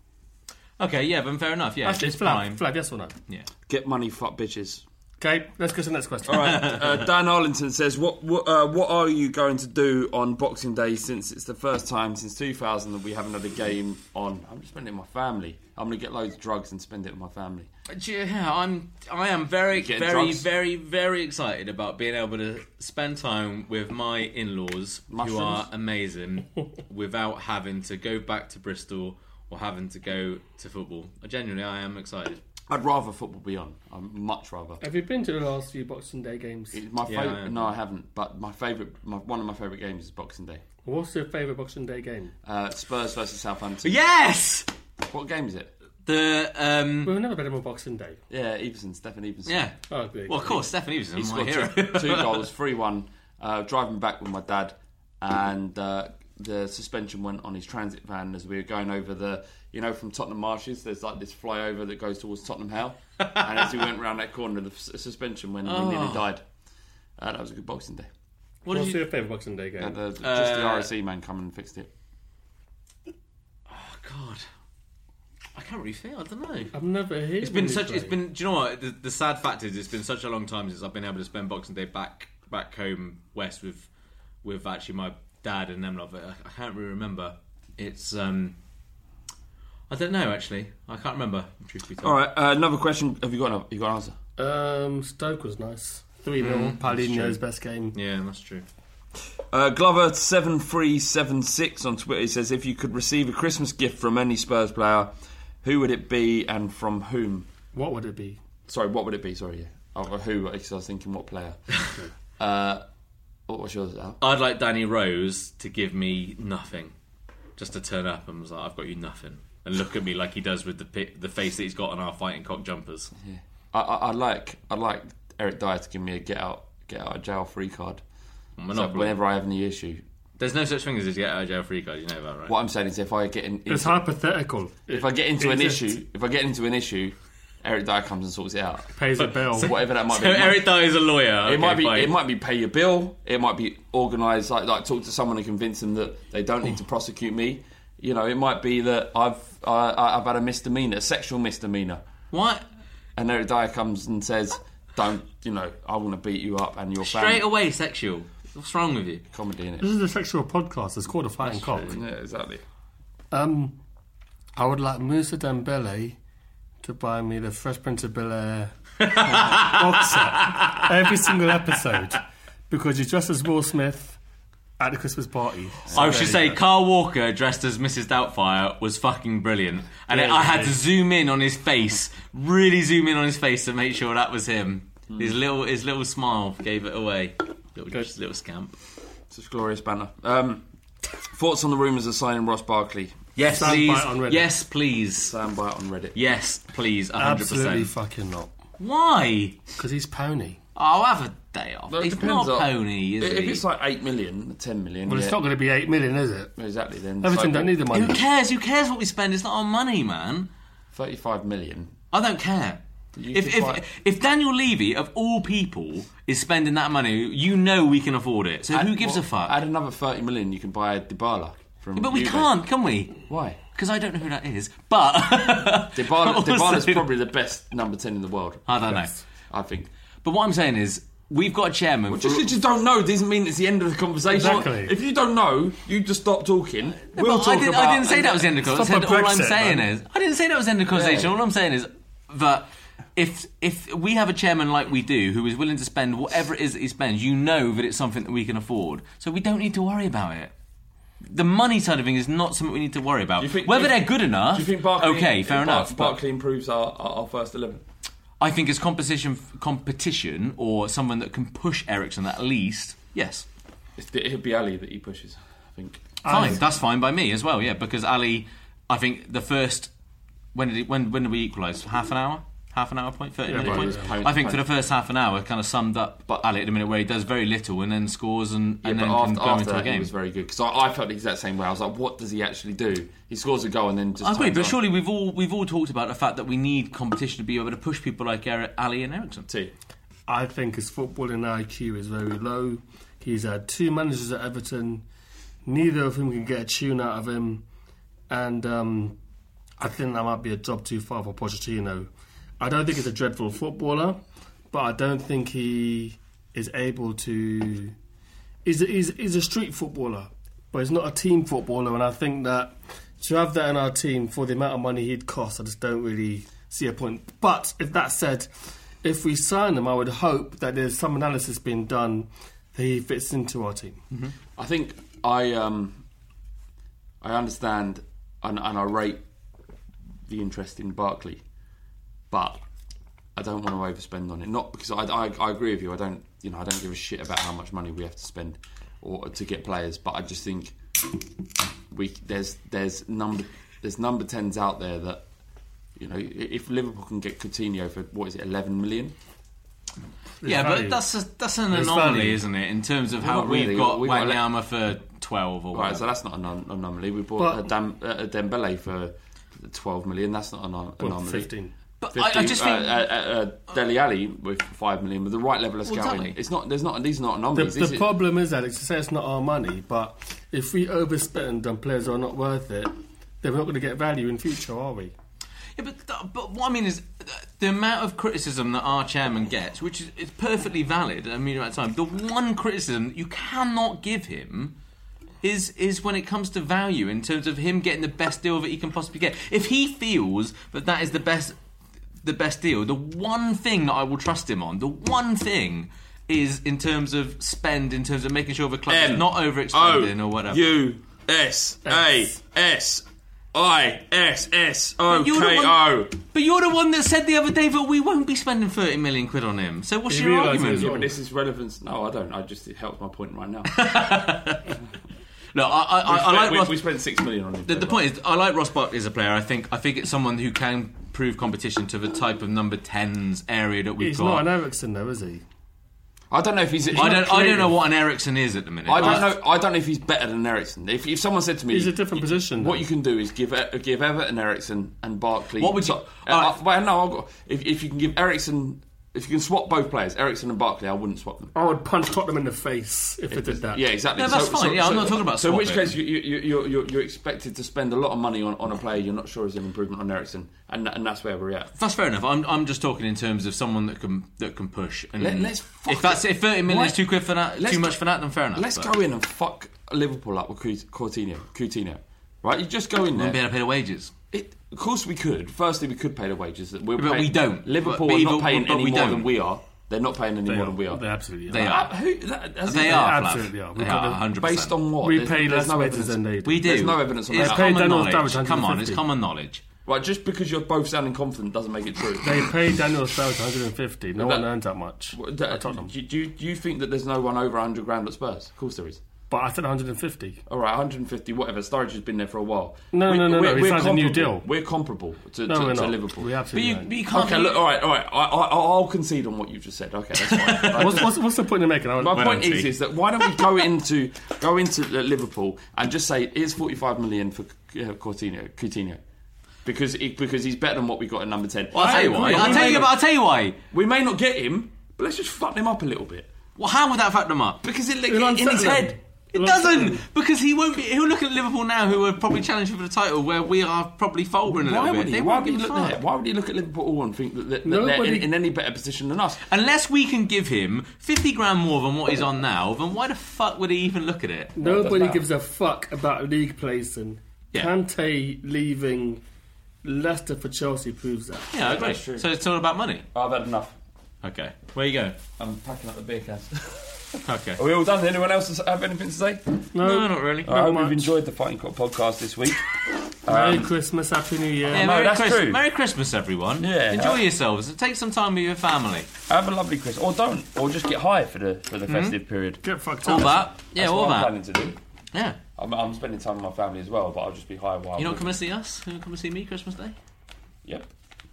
Okay, yeah, but fair enough. Yeah, Actually, it's Flav, prime. Flav, yes or no? Yeah. Get money, fuck bitches. Okay, let's go to the next question. All right, uh, Dan Arlington says, "What what, uh, what are you going to do on Boxing Day? Since it's the first time since 2000 that we haven't had a game on. I'm just spending it with my family. I'm going to get loads of drugs and spend it with my family. Yeah, I'm. I am very, very, drugs? very, very excited about being able to spend time with my in-laws, who are amazing, without having to go back to Bristol or having to go to football. Genuinely, I am excited. I'd rather football be on. I'd much rather. Have you been to the last few Boxing Day games? It's my Yeah, favorite. I no, I haven't. But my favorite, my, one of my favorite games is Boxing Day. What's your favourite Boxing Day game? Uh, Spurs versus Southampton. Yes. What game is it? The um. We've never been on Boxing Day. Yeah, Iversen, Stephen Iversen. Yeah. Oh, big. Well, of course, Stephen Eves He my scored hero. two, two goals, three one. Uh, driving back with my dad, and uh, the suspension went on his transit van as we were going over the, you know, from Tottenham Marshes. There's like this flyover that goes towards Tottenham Hale, and as we went round that corner, the s- suspension went, and we nearly Oh. died. Uh, that was a good Boxing Day. What did What's you? your favourite Boxing Day game? Uh, the, just Uh, the RSC man come and fixed it. Oh God. I can't really feel. I don't know. I've never heard. It's been such. It's been. Do you know what? The, the sad fact is, it's been such a long time since I've been able to spend Boxing Day back back home west with with actually my dad and them. lot, but I, I can't really remember. It's. um I don't know. Actually, I can't remember. Truth be told. All right, uh, another question. Have you got an, you got an answer? Um, Stoke was nice. Three 0 Mm, that's Paulinho's best game. Yeah, that's true. Uh, Glover seven three seven six on Twitter he says if you could receive a Christmas gift from any Spurs player, who would it be and from whom? What would it be? Sorry, what would it be? Sorry, yeah. Oh, who? Because I was thinking what player. uh, what was yours? Al? I'd like Danny Rose to give me nothing, just to turn up and was like, "I've got you nothing," and look at me like he does with the pi- the face that he's got on our fighting cock jumpers. I, I, I'd like I'd like Eric Dier to give me a get out get out of jail free card. So Monopoly. whenever I have any issue, There's no such thing as a get out of jail free card. You know that, right? what I'm saying is if I get in, It's hypothetical. if I get into It an exists. issue, if I get into an issue, Eric Dier comes and sorts it out. Pays a bill. So whatever that might So be. It Eric might- Dyer is a lawyer. it Okay, might be. fine. It might be pay your bill. It might be organised. Like like talk to someone and convince them that they don't need to prosecute me. You know, it might be that I've uh, I've had a misdemeanor, a sexual misdemeanor. What? And Eric Dier comes and says, "Don't you know? I want to beat you up and your family." Straight away sexual. What's wrong with you? Comedy in it. This is a sexual podcast. It's called a fighting cock. Yeah, exactly. Um, I would like Musa Dembele to buy me the Fresh Prince of Bel Air box set every single episode because he's dressed as Will Smith at the Christmas party. I should say Kyle Walker dressed as Mrs. Doubtfire was fucking brilliant, and Yeah, I had yeah. to zoom in on his face, really zoom in on his face to make sure that was him. His little his little smile gave it away. Little, just little scamp. Such a glorious banner. Um, thoughts on the rumours of signing Ross Barkley? Yes, Soundbite please. on Reddit. Yes, please. Soundbite on Reddit. Yes, please. hundred Absolutely fucking not. Why? Because he's pony. Oh, have a day off. Well, it He's depends not on- pony, is he? if he? it's like eight million, ten million. Well, yeah. it's not going to be eight million, is it? exactly. Then Everton so- don't need the money. Who cares? Who cares what we spend? It's not our money, man. Thirty-five million. I don't care. You If, could buy- if, if Daniel Levy, of all people, is spending that money, you know we can afford it. So who gives well, a fuck? Add another thirty million, you can buy a Dybala from. but we Juve. can't, can we? Why? Because I don't know who that is. But Dybala, Also- Dybala's probably the best number ten in the world. I don't know. I think. But what I'm saying is, we've got a chairman. Well, just because you don't know doesn't mean it's the end of the conversation. Exactly. If you don't know, you just stop talking. No, we'll talk I, didn't, about. I didn't say that was the end of the conversation. a All I'm saying man. is, I didn't say that was the end of the conversation. Yeah. All I'm saying is that if if we have a chairman like we do, who is willing to spend whatever it is that he spends, you know that it's something that we can afford. So we don't need to worry about it. The money side of things is not something we need to worry about. Think- Whether they're good enough, Do you think Barkley? okay, fair enough. but- Barkley improves our, our, our first eleven. I think as competition, competition, or someone that can push Eriksen at least, yes, it'll be Alli that he pushes. I think. fine. That's fine by me as well. Yeah, because Alli, I think the first when did it, when when did we equalise? Half an hour. Half an hour point, thirty Yeah, minute but points. it was- I think for the first half an hour, kind of summed up but Alli at the minute where he does very little and then scores and, Yeah, and but then after, can go after into that, a game. he was very good because I, I felt the exact same way. I was like, "What does he actually do?" He scores a goal and then just. I agree, but on. surely we've all we've all talked about the fact that we need competition to be able to push people like Eric, Alli and Eriksen. I think his footballing IQ is very low. He's had two managers at Everton. Neither of whom can get a tune out of him. And um, I think that might be a job too far for Pochettino. I don't think he's a dreadful footballer, but I don't think he is able to. He's he's, he's a street footballer, but he's not a team footballer. And I think that to have that in our team for the amount of money he'd cost, I just don't really see a point. But if that said, if we sign him, I would hope that there's some analysis being done that he fits into our team. I think I um, I understand and, and I rate the interest in Barkley, but I don't want to overspend on it. Not because I, I, I agree with you. I don't you know I don't give a shit about how much money we have to spend or to get players, but I just think we there's there's number there's number tens out there that you know if Liverpool can get Coutinho for what is it eleven million. yeah, value. but that's a, that's an There's anomaly, value. isn't it? In terms of how not we've got We've Wanyama for twelve or Right, whatever. so that's not an anomaly. We bought But- a, Dam- a Dembele for twelve million. That's not an anom- Well, anomaly. 15. But I- I just think- uh, uh, uh, Dele Alli with five million with the right level of Well, scouting. exactly. It's not. There's not. These are not The, anomalies. the This is- problem is, Alex, to say it's not our money, but if we overspend and players who are not worth it, then we're not going to get value in future, are we? Yeah, but, but what I mean is uh, the amount of criticism that our chairman gets, which is, is perfectly valid. I mean, at time, the one criticism that you cannot give him is is when it comes to value in terms of him getting the best deal that he can possibly get. If he feels that that is the best the best deal, the one thing that I will trust him on, the one thing. Is in terms of spend, in terms of making sure the club is M not overexpanding or whatever. U S A S I S S O But you're the K one- O. But you're the one that said the other day that we won't be spending 30 million quid on him. So what's He your realised argument? he Yeah, but this is relevance. No, I don't. I just it helps my point right now. Look, I, I, I, we, I spent, like we, Ross. we spent six million on him. the, the point is, I like Ross Barkley as a player. I think I think it's someone who can prove competition to the type of number 10s area that we've He's got. not an Eriksen, though, is he? I don't know if he's. he's I don't. I don't know what an Eriksen is at the minute. I don't know. I don't know if he's better than Eriksen. If, if someone said to me, He's a different position. What you can do is give E- give Everton Eriksen and Barkley. What would you- So, uh, uh, well, no, I've got, if if you can give Eriksen, if you can swap both players, Eriksen and Barkley, I wouldn't swap them. I would punch Tottenham in the face if it did that. Yeah, exactly. No, that's fine. Yeah, I'm not talking about So, in which swapping. case, you, you, you, you're, you're, you're expected to spend a lot of money on, on a player you're not sure is an improvement on Eriksen, and and that's where we're at. That's fair enough. I'm, I'm just talking in terms of someone that can that can push. And Let- let's fuck if that's it. if 30 million is Why- too quick for that, Let's too much go- for that, then fair enough. Let's but go in and fuck Liverpool up with Coutinho. Coutinho. Coutinho. Right? You just go in there. Wouldn't be able to pay the wages. It, of course we could. Firstly, we could pay the wages. That we're But paying- we don't. Liverpool But- are not paying but any we more don't. than we are. They're not paying any They more are. than we are. They absolutely are. They Uh, are. who, that, that's They are. absolutely are. They are. the- 100. Based on what? We There's- pay there's less no wages evidence. than they do. We do. There's no evidence on It's that. They paid common Daniel knowledge. Sturridge Come on, it's common knowledge. Right, just because you're both sounding confident doesn't make it true. They paid Daniel Sturridge 150. No But one that- earns that much. What- at that- Tottenham. do, do, you- do you think that there's no one over 100 grand at Spurs? Of course there is. But I said 150. All right, 150, whatever. Sturridge has been there for a while. No, no, no, no, he signed a new comparable. deal. We're comparable to, No, to, we're to not. Liverpool. We But absolutely you, aren't. but you can't. Okay, look, all right, all right. I, I, I'll concede on what you've just said. Okay, that's fine. What's, what's, what's the point in making? I My point is, is that why don't we go into go into Liverpool and just say it's 45 million for uh, Coutinho, Coutinho, because it, because he's better than what we got at number 10. Well, I'll tell you why. We I'll may tell you. not- I'll tell you why. We may not get him, but let's just fuck him up a little bit Well, how would that fuck them up? because it, It'll in his unsettle him. head. It doesn't because he won't be. He'll look at Liverpool now, who are probably challenging for the title, where we are probably faltering a Why little would bit. he? They Why won't would he give a look fuck. there? Why would he look at Liverpool and think that, that, that they're Nobody- in, in any better position than us? Unless we can give him 50 grand more than what he's on now, then why the fuck would he even look at it? Nobody matter. gives a fuck about league placing. Yeah. Kante leaving Leicester for Chelsea proves that. Yeah, I agree. that's true. So it's all about money. I've had enough. Okay. Where you go? I'm packing up the beer cans. Okay. Are we all done? Anyone else have anything to say? No, not really. I hope much. you've enjoyed the Fighting Cock podcast this week. Merry Um, Christmas, Happy New Year. Yeah, no, Merry, that's Christ- true. Merry Christmas, everyone. Yeah. Enjoy yourselves. Take some time with your family. Have a lovely Christmas, or don't, or just get high for the for the festive period. Get fucked All that. Yeah, That's all what I'm that. planning to do. Yeah. I'm, I'm spending time with my family as well, but I'll just be high while. You're not we're- coming to see us? You're not coming to see me Christmas Day? Yep.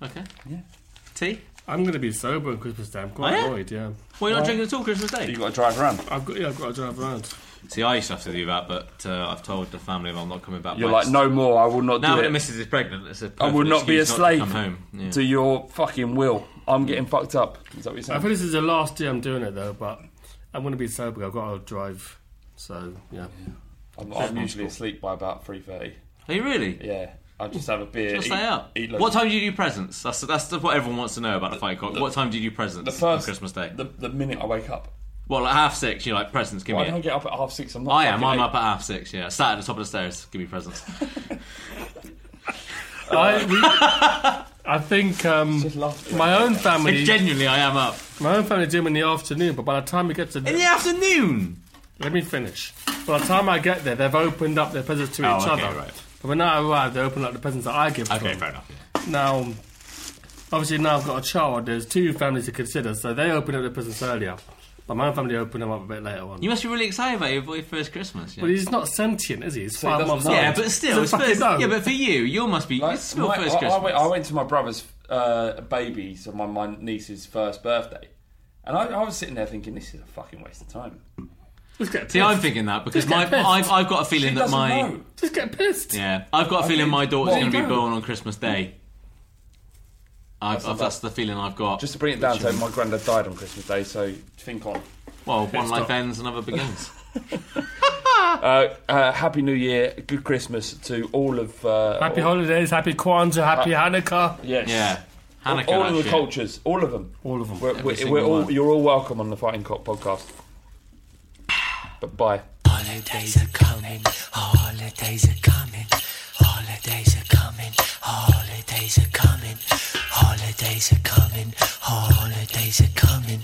Okay. Yeah. Tea? I'm going to be sober on Christmas Day. I'm quite Oh, yeah? annoyed, yeah. Well, you're not drinking at all Christmas Day? You've got to drive around. I've got, yeah, I've got to drive around. See, I used to have to do that, but uh, I've told the family I'm not coming back. You're by like, no more. I will not Now do that it. the missus is pregnant, it's a I will perfect not be a excuse slave to come home. Yeah. to your fucking will. I'm getting fucked up. Is that what you're I saying? think this is the last year I'm doing it, though, but I'm going to be sober. I've got to drive. So, yeah. I'm, I'm usually asleep by about three thirty. Are you really? Yeah, I just have a beer. Just eat- stay up. eat What time do you do presents? That's that's what everyone wants to know about the fight cock. What time do you do presents The first on Christmas Day? The, the minute I wake up. Well, at half six, you're like presents. Give Why me don't I it. get up at half six? I'm not. I am. fucking I'm eight. up at half six. Yeah, sat at the top of the stairs. Give me presents. I, we, I think um, my own family. Genuinely, I am up My own family do them in the afternoon, but by the time we get to in the afternoon. Let me finish. By the time I get there, they've opened up their presents to Oh, each okay, other. right. But when I arrive, they open up the presents that I give Okay, them. fair enough. Now, obviously, now I've got a child. There's two families to consider, so they open up the presents earlier. But my family open them up a bit later on. You must be really excited about your boy first Christmas. Yeah, But he's not sentient, is he? He's So he five doesn't months know. old. yeah but still, it's fucking first, know. yeah. But for you, you must be. Like, it's still my- first I, Christmas. I, went, I went to my brother's uh, baby, so my, my niece's first birthday, and I, I was sitting there thinking, this is a fucking waste of time. Just get See, pissed. I'm thinking that because Just get my pissed. I've, I've got a She feeling that doesn't my know. Just get pissed. yeah I've got a feeling mean, my daughter's well, going to be you born on Christmas Day. I've, I've, that's the feeling I've got. Just to bring it down, so my granddad died on Christmas Day, so think on. well, one life stop. ends, another begins. Uh, uh, happy New Year, good Christmas to all of. Uh, Happy all, holidays, happy Kwanzaa, happy Hanukkah. Yes. yeah, All, Hanukkah. all that of the shit. cultures, all of them. All of them. We're, Every we're, we're all, one. you're all welcome on the Fighting Cock podcast. But bye. Holidays are coming, holidays are coming, holidays are coming, holidays are coming, holidays are coming, holidays are coming,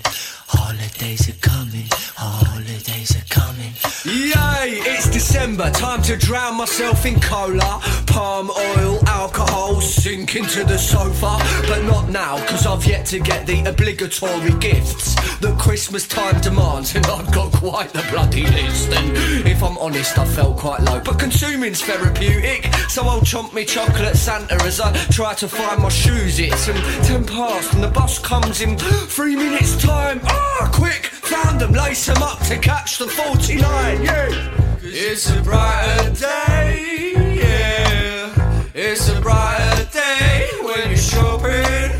holidays are coming, holidays are coming. Yay! It's December, time to drown myself in cola, palm oil, alcohol, sink into the sofa. But not now, cause I've yet to get the obligatory gifts that Christmas time demands, and I've got quite the bloody list. And if I'm honest, I felt quite low. But consuming's therapeutic, so I'll chomp me chocolate Santa as I try to find my shoes. It's um, ten past, and the bus comes in three minutes' time. Ah, quick! sound them, lace them up to catch the 49. Yeah. It's a brighter day, yeah. It's a brighter day when you're shopping.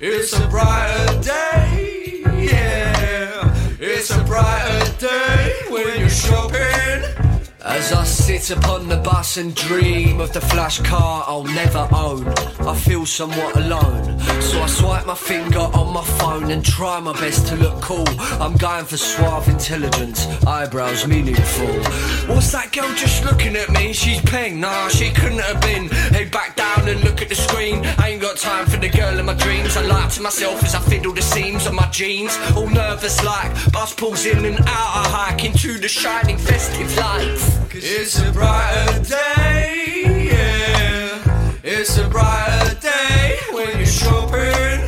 It's a brighter day, yeah. It's a brighter day when you're shopping. As I sit upon the bus and dream of the flash car I'll never own, I feel somewhat alone. So I swipe my finger on my phone and try my best to look cool. I'm going for suave intelligence, eyebrows meaningful. What's that girl just looking at me? She's paying. Nah, she couldn't have been. Hey, back down and look at the screen. I ain't got time for the girl in my dreams. I lie to myself as I fiddle the seams of my jeans. All nervous like bus pulls in and out. I hike into the shining festive lights. It's a brighter day, yeah. It's a brighter day when you're shopping.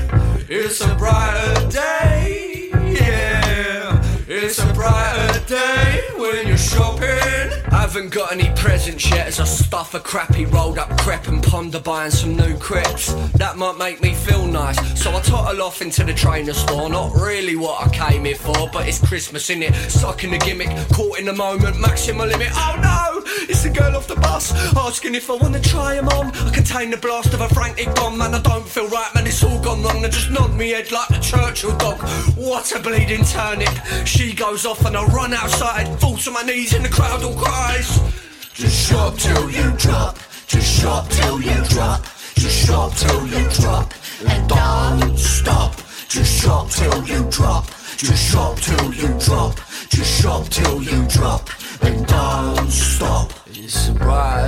It's a brighter day, yeah. It's a brighter day when you're shopping. Haven't got any presents yet as I stuff a crappy rolled up crepe and ponder buying some new crepes. That might make me feel nice, so I toddle off into the trainer store. Not really what I came here for, but it's Christmas in it. Stuck in the gimmick, caught in the moment, maximum limit. Oh no! It's the girl off the bus asking if I wanna try 'em on. I contain the blast of a frantic bomb, man. I don't feel right, man. It's all gone wrong. I just nod me head like the Churchill dog. What a bleeding turnip! She goes off and I run outside, fall to my knees in the crowd all cries. Just shop till you drop. Just shop till you drop. Just shop till you drop. And don't stop. Just shop till you drop. Just shop till you drop. Just shop till you drop. And don't stop. It's a bright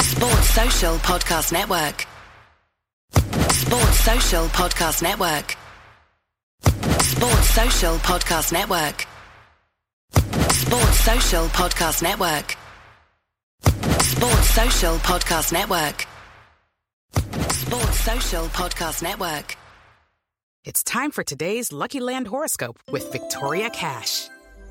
Sports Social Podcast Network. Sports Social Podcast Network. Sports Social Podcast Network. Sports Social Podcast Network. Sports Social Podcast Network. Sports Social Podcast Network. It's time for today's Lucky Land horoscope with Victoria Cash.